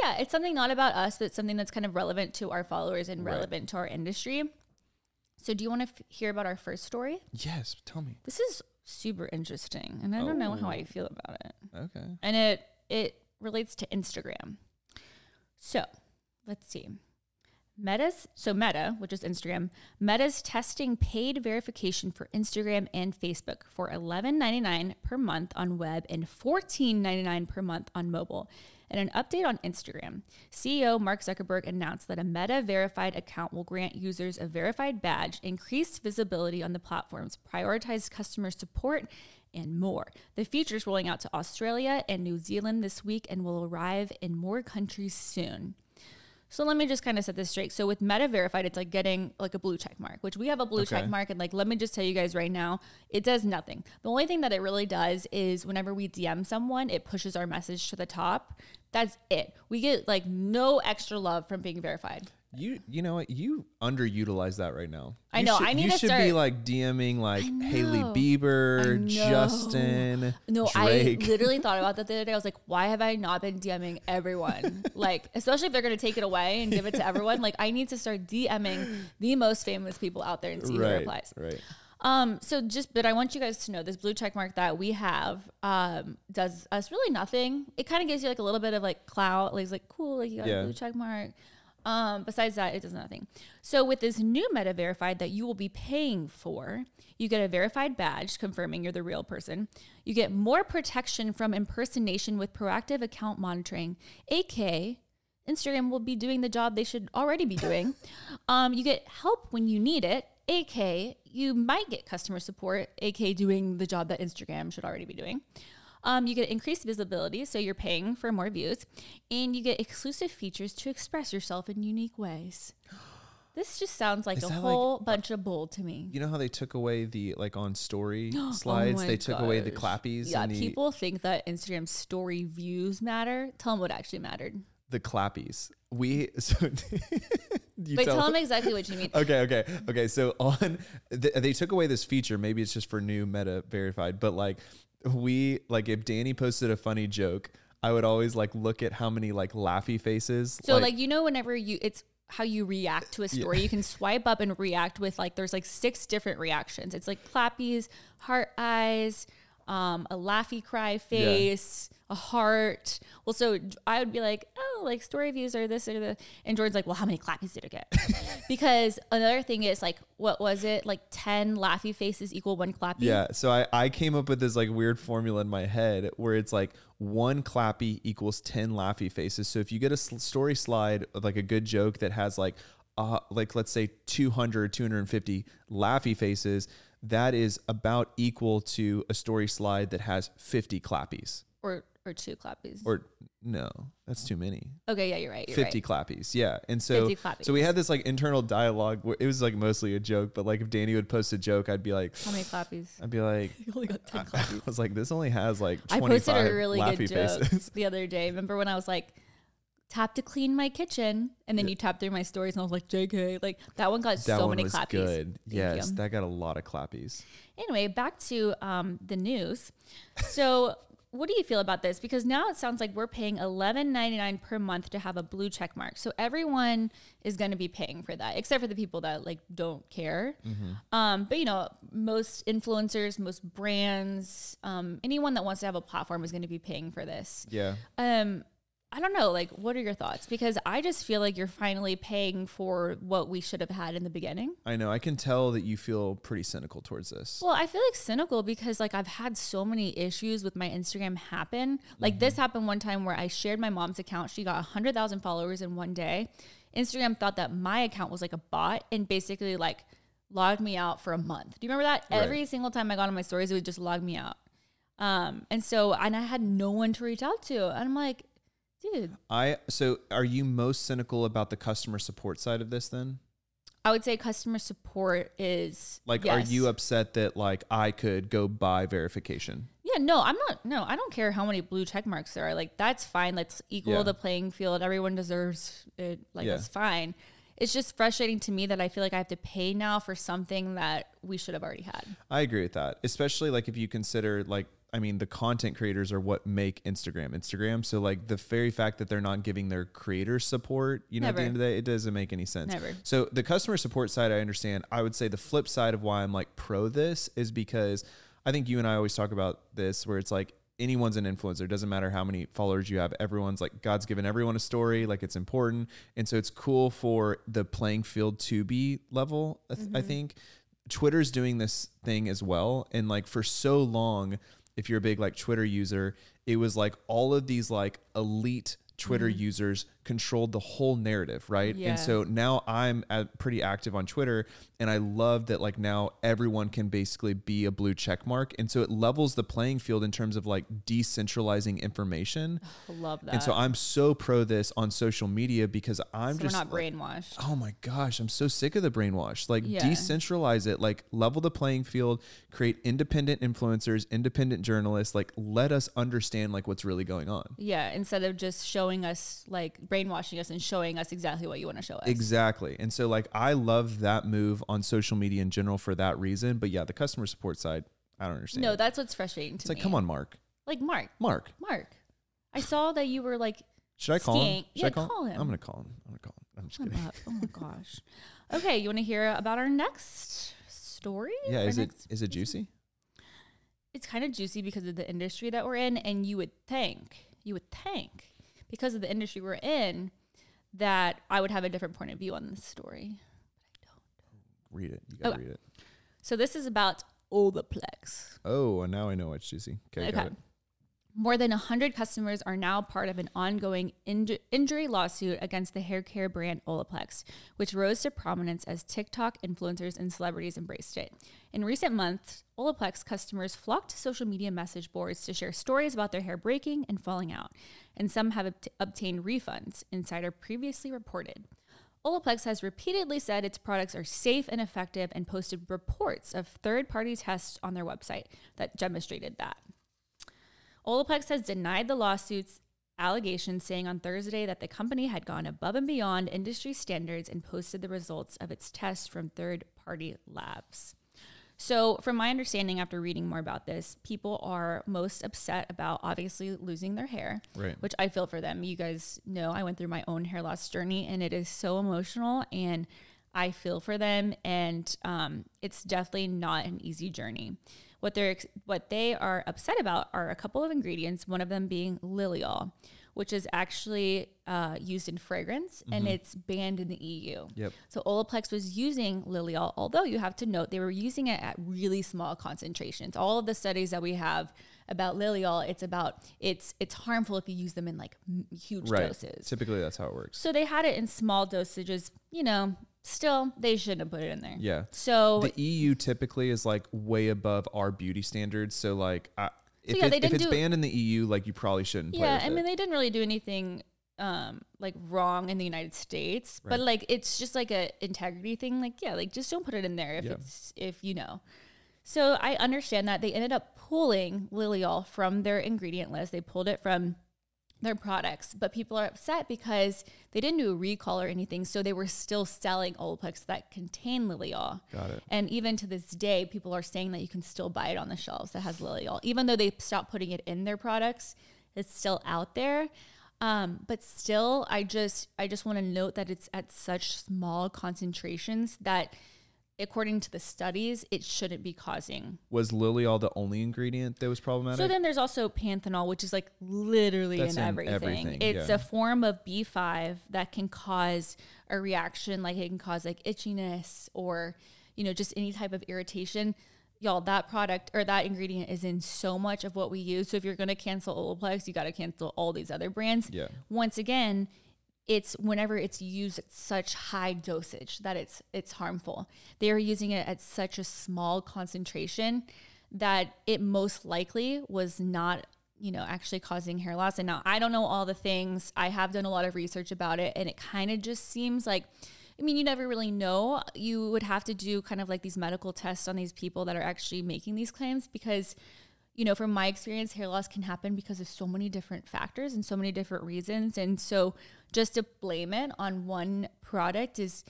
Yeah, it's something not about us, but something that's kind of relevant to our followers and Right. relevant to our industry. So, do you want to f- hear about our first story? Yes, tell me. This is super interesting, and I don't know how I Oh. feel about it. Okay. And it it relates to Instagram. So, let's see. Meta's so Meta, which is Instagram, Meta's testing paid verification for Instagram and Facebook for $11.99 per month on web and $14.99 per month on mobile. In an update on Instagram, CEO Mark Zuckerberg announced that a Meta verified account will grant users a verified badge, increased visibility on the platforms, prioritized customer support, and more. The feature is rolling out to Australia and New Zealand this week and will arrive in more countries soon. So let me just kind of set this straight. So with Meta Verified, it's like getting like a blue check mark, which we have a blue check mark. And like, let me just tell you guys right now, it does nothing. The only thing that it really does is whenever we DM someone, it pushes our message to the top. That's it. We get like no extra love from being verified. You you know what? You underutilize that right now. I You know, should- I need you to should be like DMing like Hailey. Bieber, Justin, No, Drake. I literally thought about that the other day. I was like, why have I not been DMing everyone? like, especially if they're going to take it away and give it to everyone. Like, I need to start DMing the most famous people out there and see who right, replies. right. Um, so just, but I want you guys to know this blue check mark that we have, um, does us really nothing. It kind of gives you like a little bit of like clout, like, it's like cool, like you got Yeah. a blue check mark. Um, besides that, it does nothing. So with this new Meta Verified that you will be paying for, you get a verified badge confirming you're the real person. You get more protection from impersonation with proactive account monitoring, aka Instagram will be doing the job they should already be doing. um, you get help when you need it, AK, you might get customer support, AK doing the job that Instagram should already be doing. Um, you get increased visibility, so you're paying for more views, and you get exclusive features to express yourself in unique ways. This just sounds like Is a that like- whole bunch of bull to me. You know how they took away the like on story slides? Oh they took away the clappies Yeah, and the people think that Instagram story views matter. Tell them what actually mattered. the clappies. We so you But tell, tell them exactly what you mean. Okay, okay, okay. So on, th- they took away this feature. Maybe it's just for new Meta verified, but like we like if Danny posted a funny joke, I would always like look at how many like laughy faces. So like, you know whenever you it's how you react to a story. You can swipe up and react with like there's like six different reactions. It's like clappies, heart eyes, um, a laughy cry face, a heart. Well, so I would be like, oh, like story views are this or the and Jordan's like, well, how many clappies did it get? because another thing is like, what was it? Like ten laughy faces equal one clappy. Yeah, so I, I came up with this like weird formula in my head where it's like one clappy equals 10 laughy faces. So if you get a story slide of like a good joke that has like uh like let's say 200 250 laughy faces, that is about equal to a story slide that has 50 clappies. Or or two clappies. Or no, that's too many. okay, yeah, you're right. You're 50 right. clappies. Yeah. And so 50 clappies. so we had this like internal dialogue where it was like mostly a joke, but like if Danny would post a joke, I'd be like How many clappies? I'd be like You only got ten I clappies. was like, this only has like I 25 posted a really good joke faces. the other day. Remember when I was like, tap to clean my kitchen, and then you tap through my stories, and I was like, JK, like that one got That so one many was clappies. good. Thank yes, you. that got a lot of clappies. Anyway, back to um, the news. So. What do you feel about this? Because now it sounds like we're paying eleven ninety nine per month to have a blue check mark. So everyone is going to be paying for that, except for the people that like don't care. Mm-hmm. Um, but you know, most influencers, most brands, um, anyone that wants to have a platform is going to be paying for this. Yeah. Um, I don't know, like, what are your thoughts? Because I just feel like you're finally paying for what we should have had in the beginning. I know. I can tell that you feel pretty cynical towards this. Well, I feel like cynical because like I've had so many issues with my Instagram happen. Like Mm-hmm. this happened one time where I shared my mom's account. She got 100,000 followers in one day. Instagram thought that my account was like a bot and basically like logged me out for a month. Do you remember that? Right. Every single time I got on my stories, it would just log me out. Um, and so and I had no one to reach out to. And I'm like, dude, I so are you most cynical about the customer support side of this then? I would say customer support is Like yes. are you upset that like I could go buy verification? Yeah, no, I'm not. No, I don't care how many blue check marks there are. Like that's fine. Let's equal Yeah. the playing field. Everyone deserves it. Like Yeah. that's fine. It's just frustrating to me that I feel like I have to pay now for something that we should have already had. I agree with that. Especially like if you consider like I mean the content creators are what make Instagram Instagram. So like the very fact that they're not giving their creators support, you know, at the end of the day, it doesn't make any sense. Never. So the customer support side I understand. I would say the flip side of why I'm like pro this is because I think you and I always talk about this where it's like anyone's an influencer. It doesn't matter how many followers you have. Everyone's like God's given everyone a story. Like it's important. And so it's cool for the playing field to be level, I, th- I mm-hmm. think. Twitter's doing this thing as well. And like for so long, if you're a big like Twitter user, it was like all of these like elite Twitter mm-hmm. users controlled the whole narrative, right? Yeah. And so now I'm at, pretty active on Twitter, and I love that like now everyone can basically be a blue check mark, and so it levels the playing field in terms of like decentralizing information. I love that. And so I'm so pro this on social media because I'm So just we're not like, brainwashed. Oh my gosh, I'm so sick of the brainwash. Like Yeah. decentralize it, like level the playing field, create independent influencers, independent journalists, like let us understand like what's really going on. Yeah, instead of just showing us like brainwashing us and showing us exactly what you want to show us. Exactly. And so like I love that move on social media in general for that reason, but yeah, the customer support side, I don't understand. No, it. that's what's frustrating to it's me. like come on, Mark. like Mark, Mark, Mark. I saw that you were like should I call him? Skiing. Should Yeah, I call, call him? him. I'm to call him. I'm to call him. I'm just kidding. up. Oh my gosh. Okay, you want to hear about our next story? Yeah, is it is it juicy? It's kind of juicy because of the industry that we're in, and you would think, you would think, because of the industry we're in, that I would have a different point of view on this story. I don't Read it. You got to Okay. read it. So this is about Olaplex. Oh, and now I know it's juicy. Okay, got Okay. More than 100 customers are now part of an ongoing inj- injury lawsuit against the hair care brand Olaplex, which rose to prominence as TikTok influencers and celebrities embraced it. In recent months, Olaplex customers flocked to social media message boards to share stories about their hair breaking and falling out, and some have obt- obtained refunds, Insider previously reported. Olaplex has repeatedly said its products are safe and effective and posted reports of third party tests on their website that demonstrated that. Olaplex has denied the lawsuit's allegations, saying on Thursday that the company had gone above and beyond industry standards and posted the results of its tests from third party labs. So, from my understanding, after reading more about this, people are most upset about obviously losing their hair, Right. which I feel for them. You guys know I went through my own hair loss journey and it is so emotional and I feel for them. And um, it's definitely not an easy journey. What they're what they are upset about are a couple of ingredients. One of them being lilial, which is actually uh, used in fragrance and it's banned in the EU. Yep. So Olaplex was using lilial, although you have to note they were using it at really small concentrations. All of the studies that we have about lilial, it's about it's it's harmful if you use them in like m- huge Right. doses. Typically that's how it works. So they had it in small dosages. You know, still they shouldn't have put it in there. Yeah. So the EU typically is like way above our beauty standards. So like, I, if, yeah, it- if it's banned in the EU, like you probably shouldn't. Yeah, I it. mean they didn't really do anything um like wrong in the United States, Right. but like it's just like a integrity thing. Like yeah, like just don't put it in there if Yeah. it's if you know. So I understand that they ended up pulling lilial from their ingredient list. They pulled it from their products, but people are upset because they didn't do a recall or anything, so they were still selling Olaplex that contain lilial. Got it. And even to this day, people are saying that you can still buy it on the shelves that has lilial, even though they stopped putting it in their products. It's still out there. Um, but still, I just I just want to note that it's at such small concentrations that according to the studies, it shouldn't be causing. Was lilial the only ingredient that was problematic? So then there's also panthenol, which is like literally in, in everything. everything, It's yeah. a form of B5 that can cause a reaction, like it can cause like itchiness or, you know, just any type of irritation. Y'all, that product or that ingredient is in so much of what we use. So if you're going to cancel Olaplex, you got to cancel all these other brands. Yeah. Once again, it's whenever it's used at such high dosage that it's it's harmful. They are using it at such a small concentration that it most likely was not you know actually causing hair loss. And now i don't know all the things. I have done a lot of research about it and it kind of just seems like i mean you never really know. You would have to do kind of like these medical tests on these people that are actually making these claims because you know, from my experience, hair loss can happen because of so many different factors and so many different reasons. And so just to blame it on one product is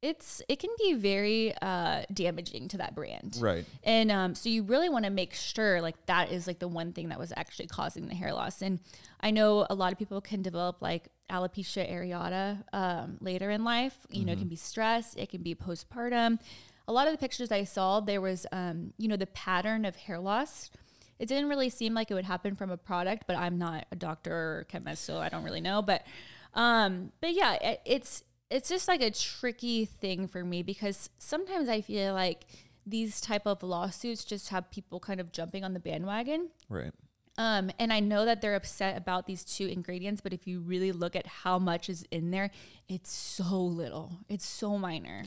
it's it can be very uh, damaging to that brand. Right. And um, so you really want to make sure like that is like the one thing that was actually causing the hair loss. And I know a lot of people can develop like alopecia areata um, later in life. You know, it can be stress, it can be postpartum. A lot of the pictures I saw, there was, um, you know, the pattern of hair loss. It didn't really seem like it would happen from a product, but I'm not a doctor or chemist, so I don't really know. But, um, but yeah, it, it's it's just like a tricky thing for me because sometimes I feel like these type of lawsuits just have people kind of jumping on the bandwagon. Right. Um, and I know that they're upset about these two ingredients, but if you really look at how much is in there, it's so little. It's so minor.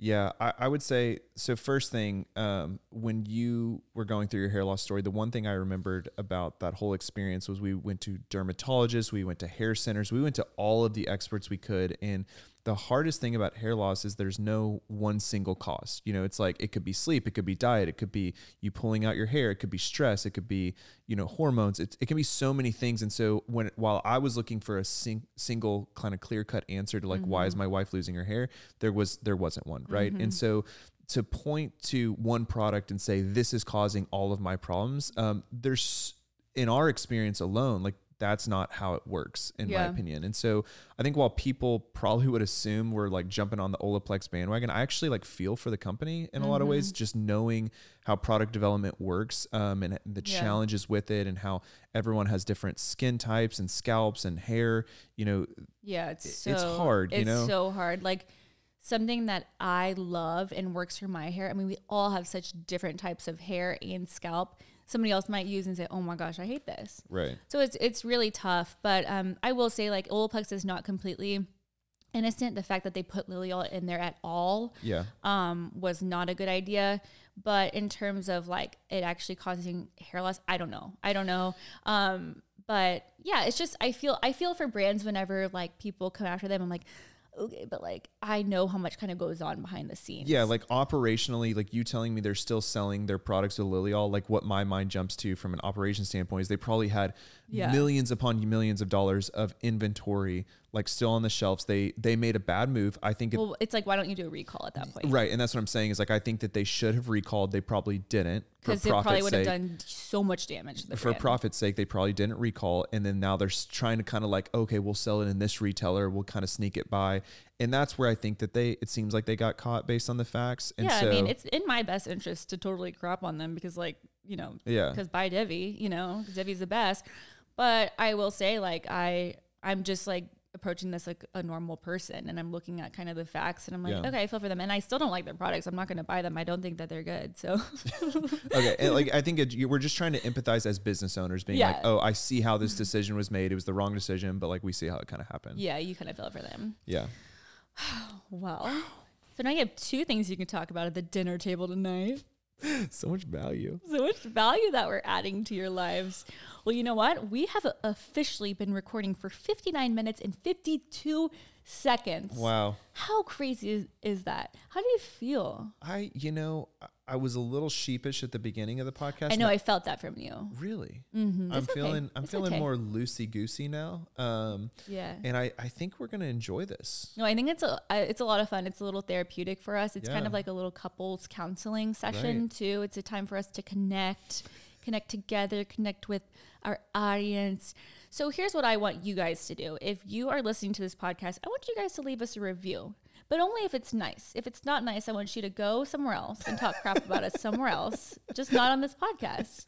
Yeah, I, I would say so. First thing, um, when you were going through your hair loss story, the one thing I remembered about that whole experience was we went to dermatologists, we went to hair centers, we went to all of the experts we could. And the hardest thing about hair loss is there's no one single cause. You know, it's like it could be sleep, it could be diet, it could be you pulling out your hair, it could be stress, it could be you know hormones. It, it can be so many things. And so when while I was looking for a sing, single kind of clear cut answer to like why is my wife losing her hair, there was there wasn't one right. And so to point to one product and say this is causing all of my problems, um, there's in our experience alone, like that's not how it works in my opinion. And so I think while people probably would assume we're like jumping on the Olaplex bandwagon, I actually like feel for the company in a lot of ways, just knowing how product development works um, and the Yeah. challenges with it and how everyone has different skin types and scalps and hair. You know, Yeah, it's so it's hard, you It's know? so hard. Like something that I love and works for my hair. I mean, we all have such different types of hair and scalp. Somebody else might use and say, "Oh my gosh, I hate this." right. So it's it's really tough. But um, I will say, like Olaplex is not completely innocent. The fact that they put Lilial in there at all Yeah. um, was not a good idea. But in terms of like it actually causing hair loss, I don't know. I don't know. Um, but yeah, it's just I feel I feel for brands whenever like people come after them. I'm like, okay, but like I know how much kind of goes on behind the scenes. Yeah, like operationally, like you telling me they're still selling their products with Lilial, like what my mind jumps to from an operation standpoint is they probably had Yeah. millions upon millions of dollars of inventory like still on the shelves. They they made a bad move. I think it, it's like why don't you do a recall at that point? right, and that's what I'm saying is like I think that they should have recalled. They probably didn't Because it probably would have done so much damage to the for brand. profit's sake, they probably didn't recall, and then now they're trying to kind of like, okay, we'll sell it in this retailer, we'll kind of sneak it by, and that's where I think that they, it seems like they got caught based on the facts. And yeah, so, I mean, it's in my best interest to totally crap on them because, like, you know, Yeah. because buy Divi, you know Divi's the best. But I will say, like, I, I'm just like approaching this like a normal person, and I'm looking at kind of the facts, and I'm like, Yeah. okay, I feel for them, and I still don't like their products. I'm not going to buy them. I don't think that they're good. So, okay and like i think it, we're just trying to empathize as business owners being like oh i see how this decision was made it was the wrong decision but like we see how it kind of happened yeah, you kind of feel for them. yeah Well, so now you have two things you can talk about at the dinner table tonight. so much value so much value that we're adding to your lives. Well, you know what? We have officially been recording for 59 minutes and 52 seconds. wow How crazy is, is that? How do you feel? i you know I- was a little sheepish at the beginning of the podcast I know I felt that from you. really Mm-hmm. i'm It's okay. feeling i'm It's feeling okay. more loosey goosey now um Yeah. and i i think we're gonna enjoy this No, I think it's a it's a lot of fun. It's a little therapeutic for us. It's kind of like a little couples counseling session Right. too. It's a time for us to connect, connect together, connect with our audience. So here's what I want you guys to do. If you are listening to this podcast, I want you guys to leave us a review. But only if it's nice. If it's not nice, I want you to go somewhere else and talk crap about us somewhere else, just not on this podcast.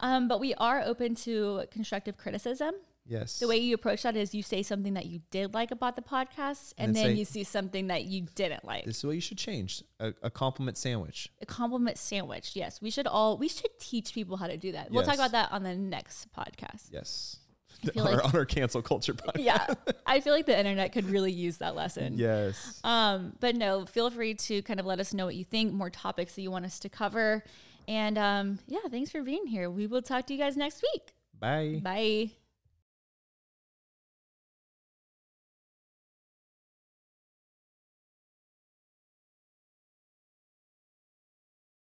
Um, but we are open to constructive criticism. Yes. The way you approach that is you say something that you did like about the podcast, and, And then say- you see something that you didn't like. this is what you should change. A, a compliment sandwich. a compliment sandwich. Yes, we should all we should teach people how to do that. We'll talk about that on the next podcast. Yes. Feel on, our, on our cancel culture podcast. Yeah, I feel like the internet could really use that lesson. Yes. Um, but no, feel free to kind of let us know what you think, more topics that you want us to cover, and um, yeah, thanks for being here. We will talk to you guys next week. Bye. Bye.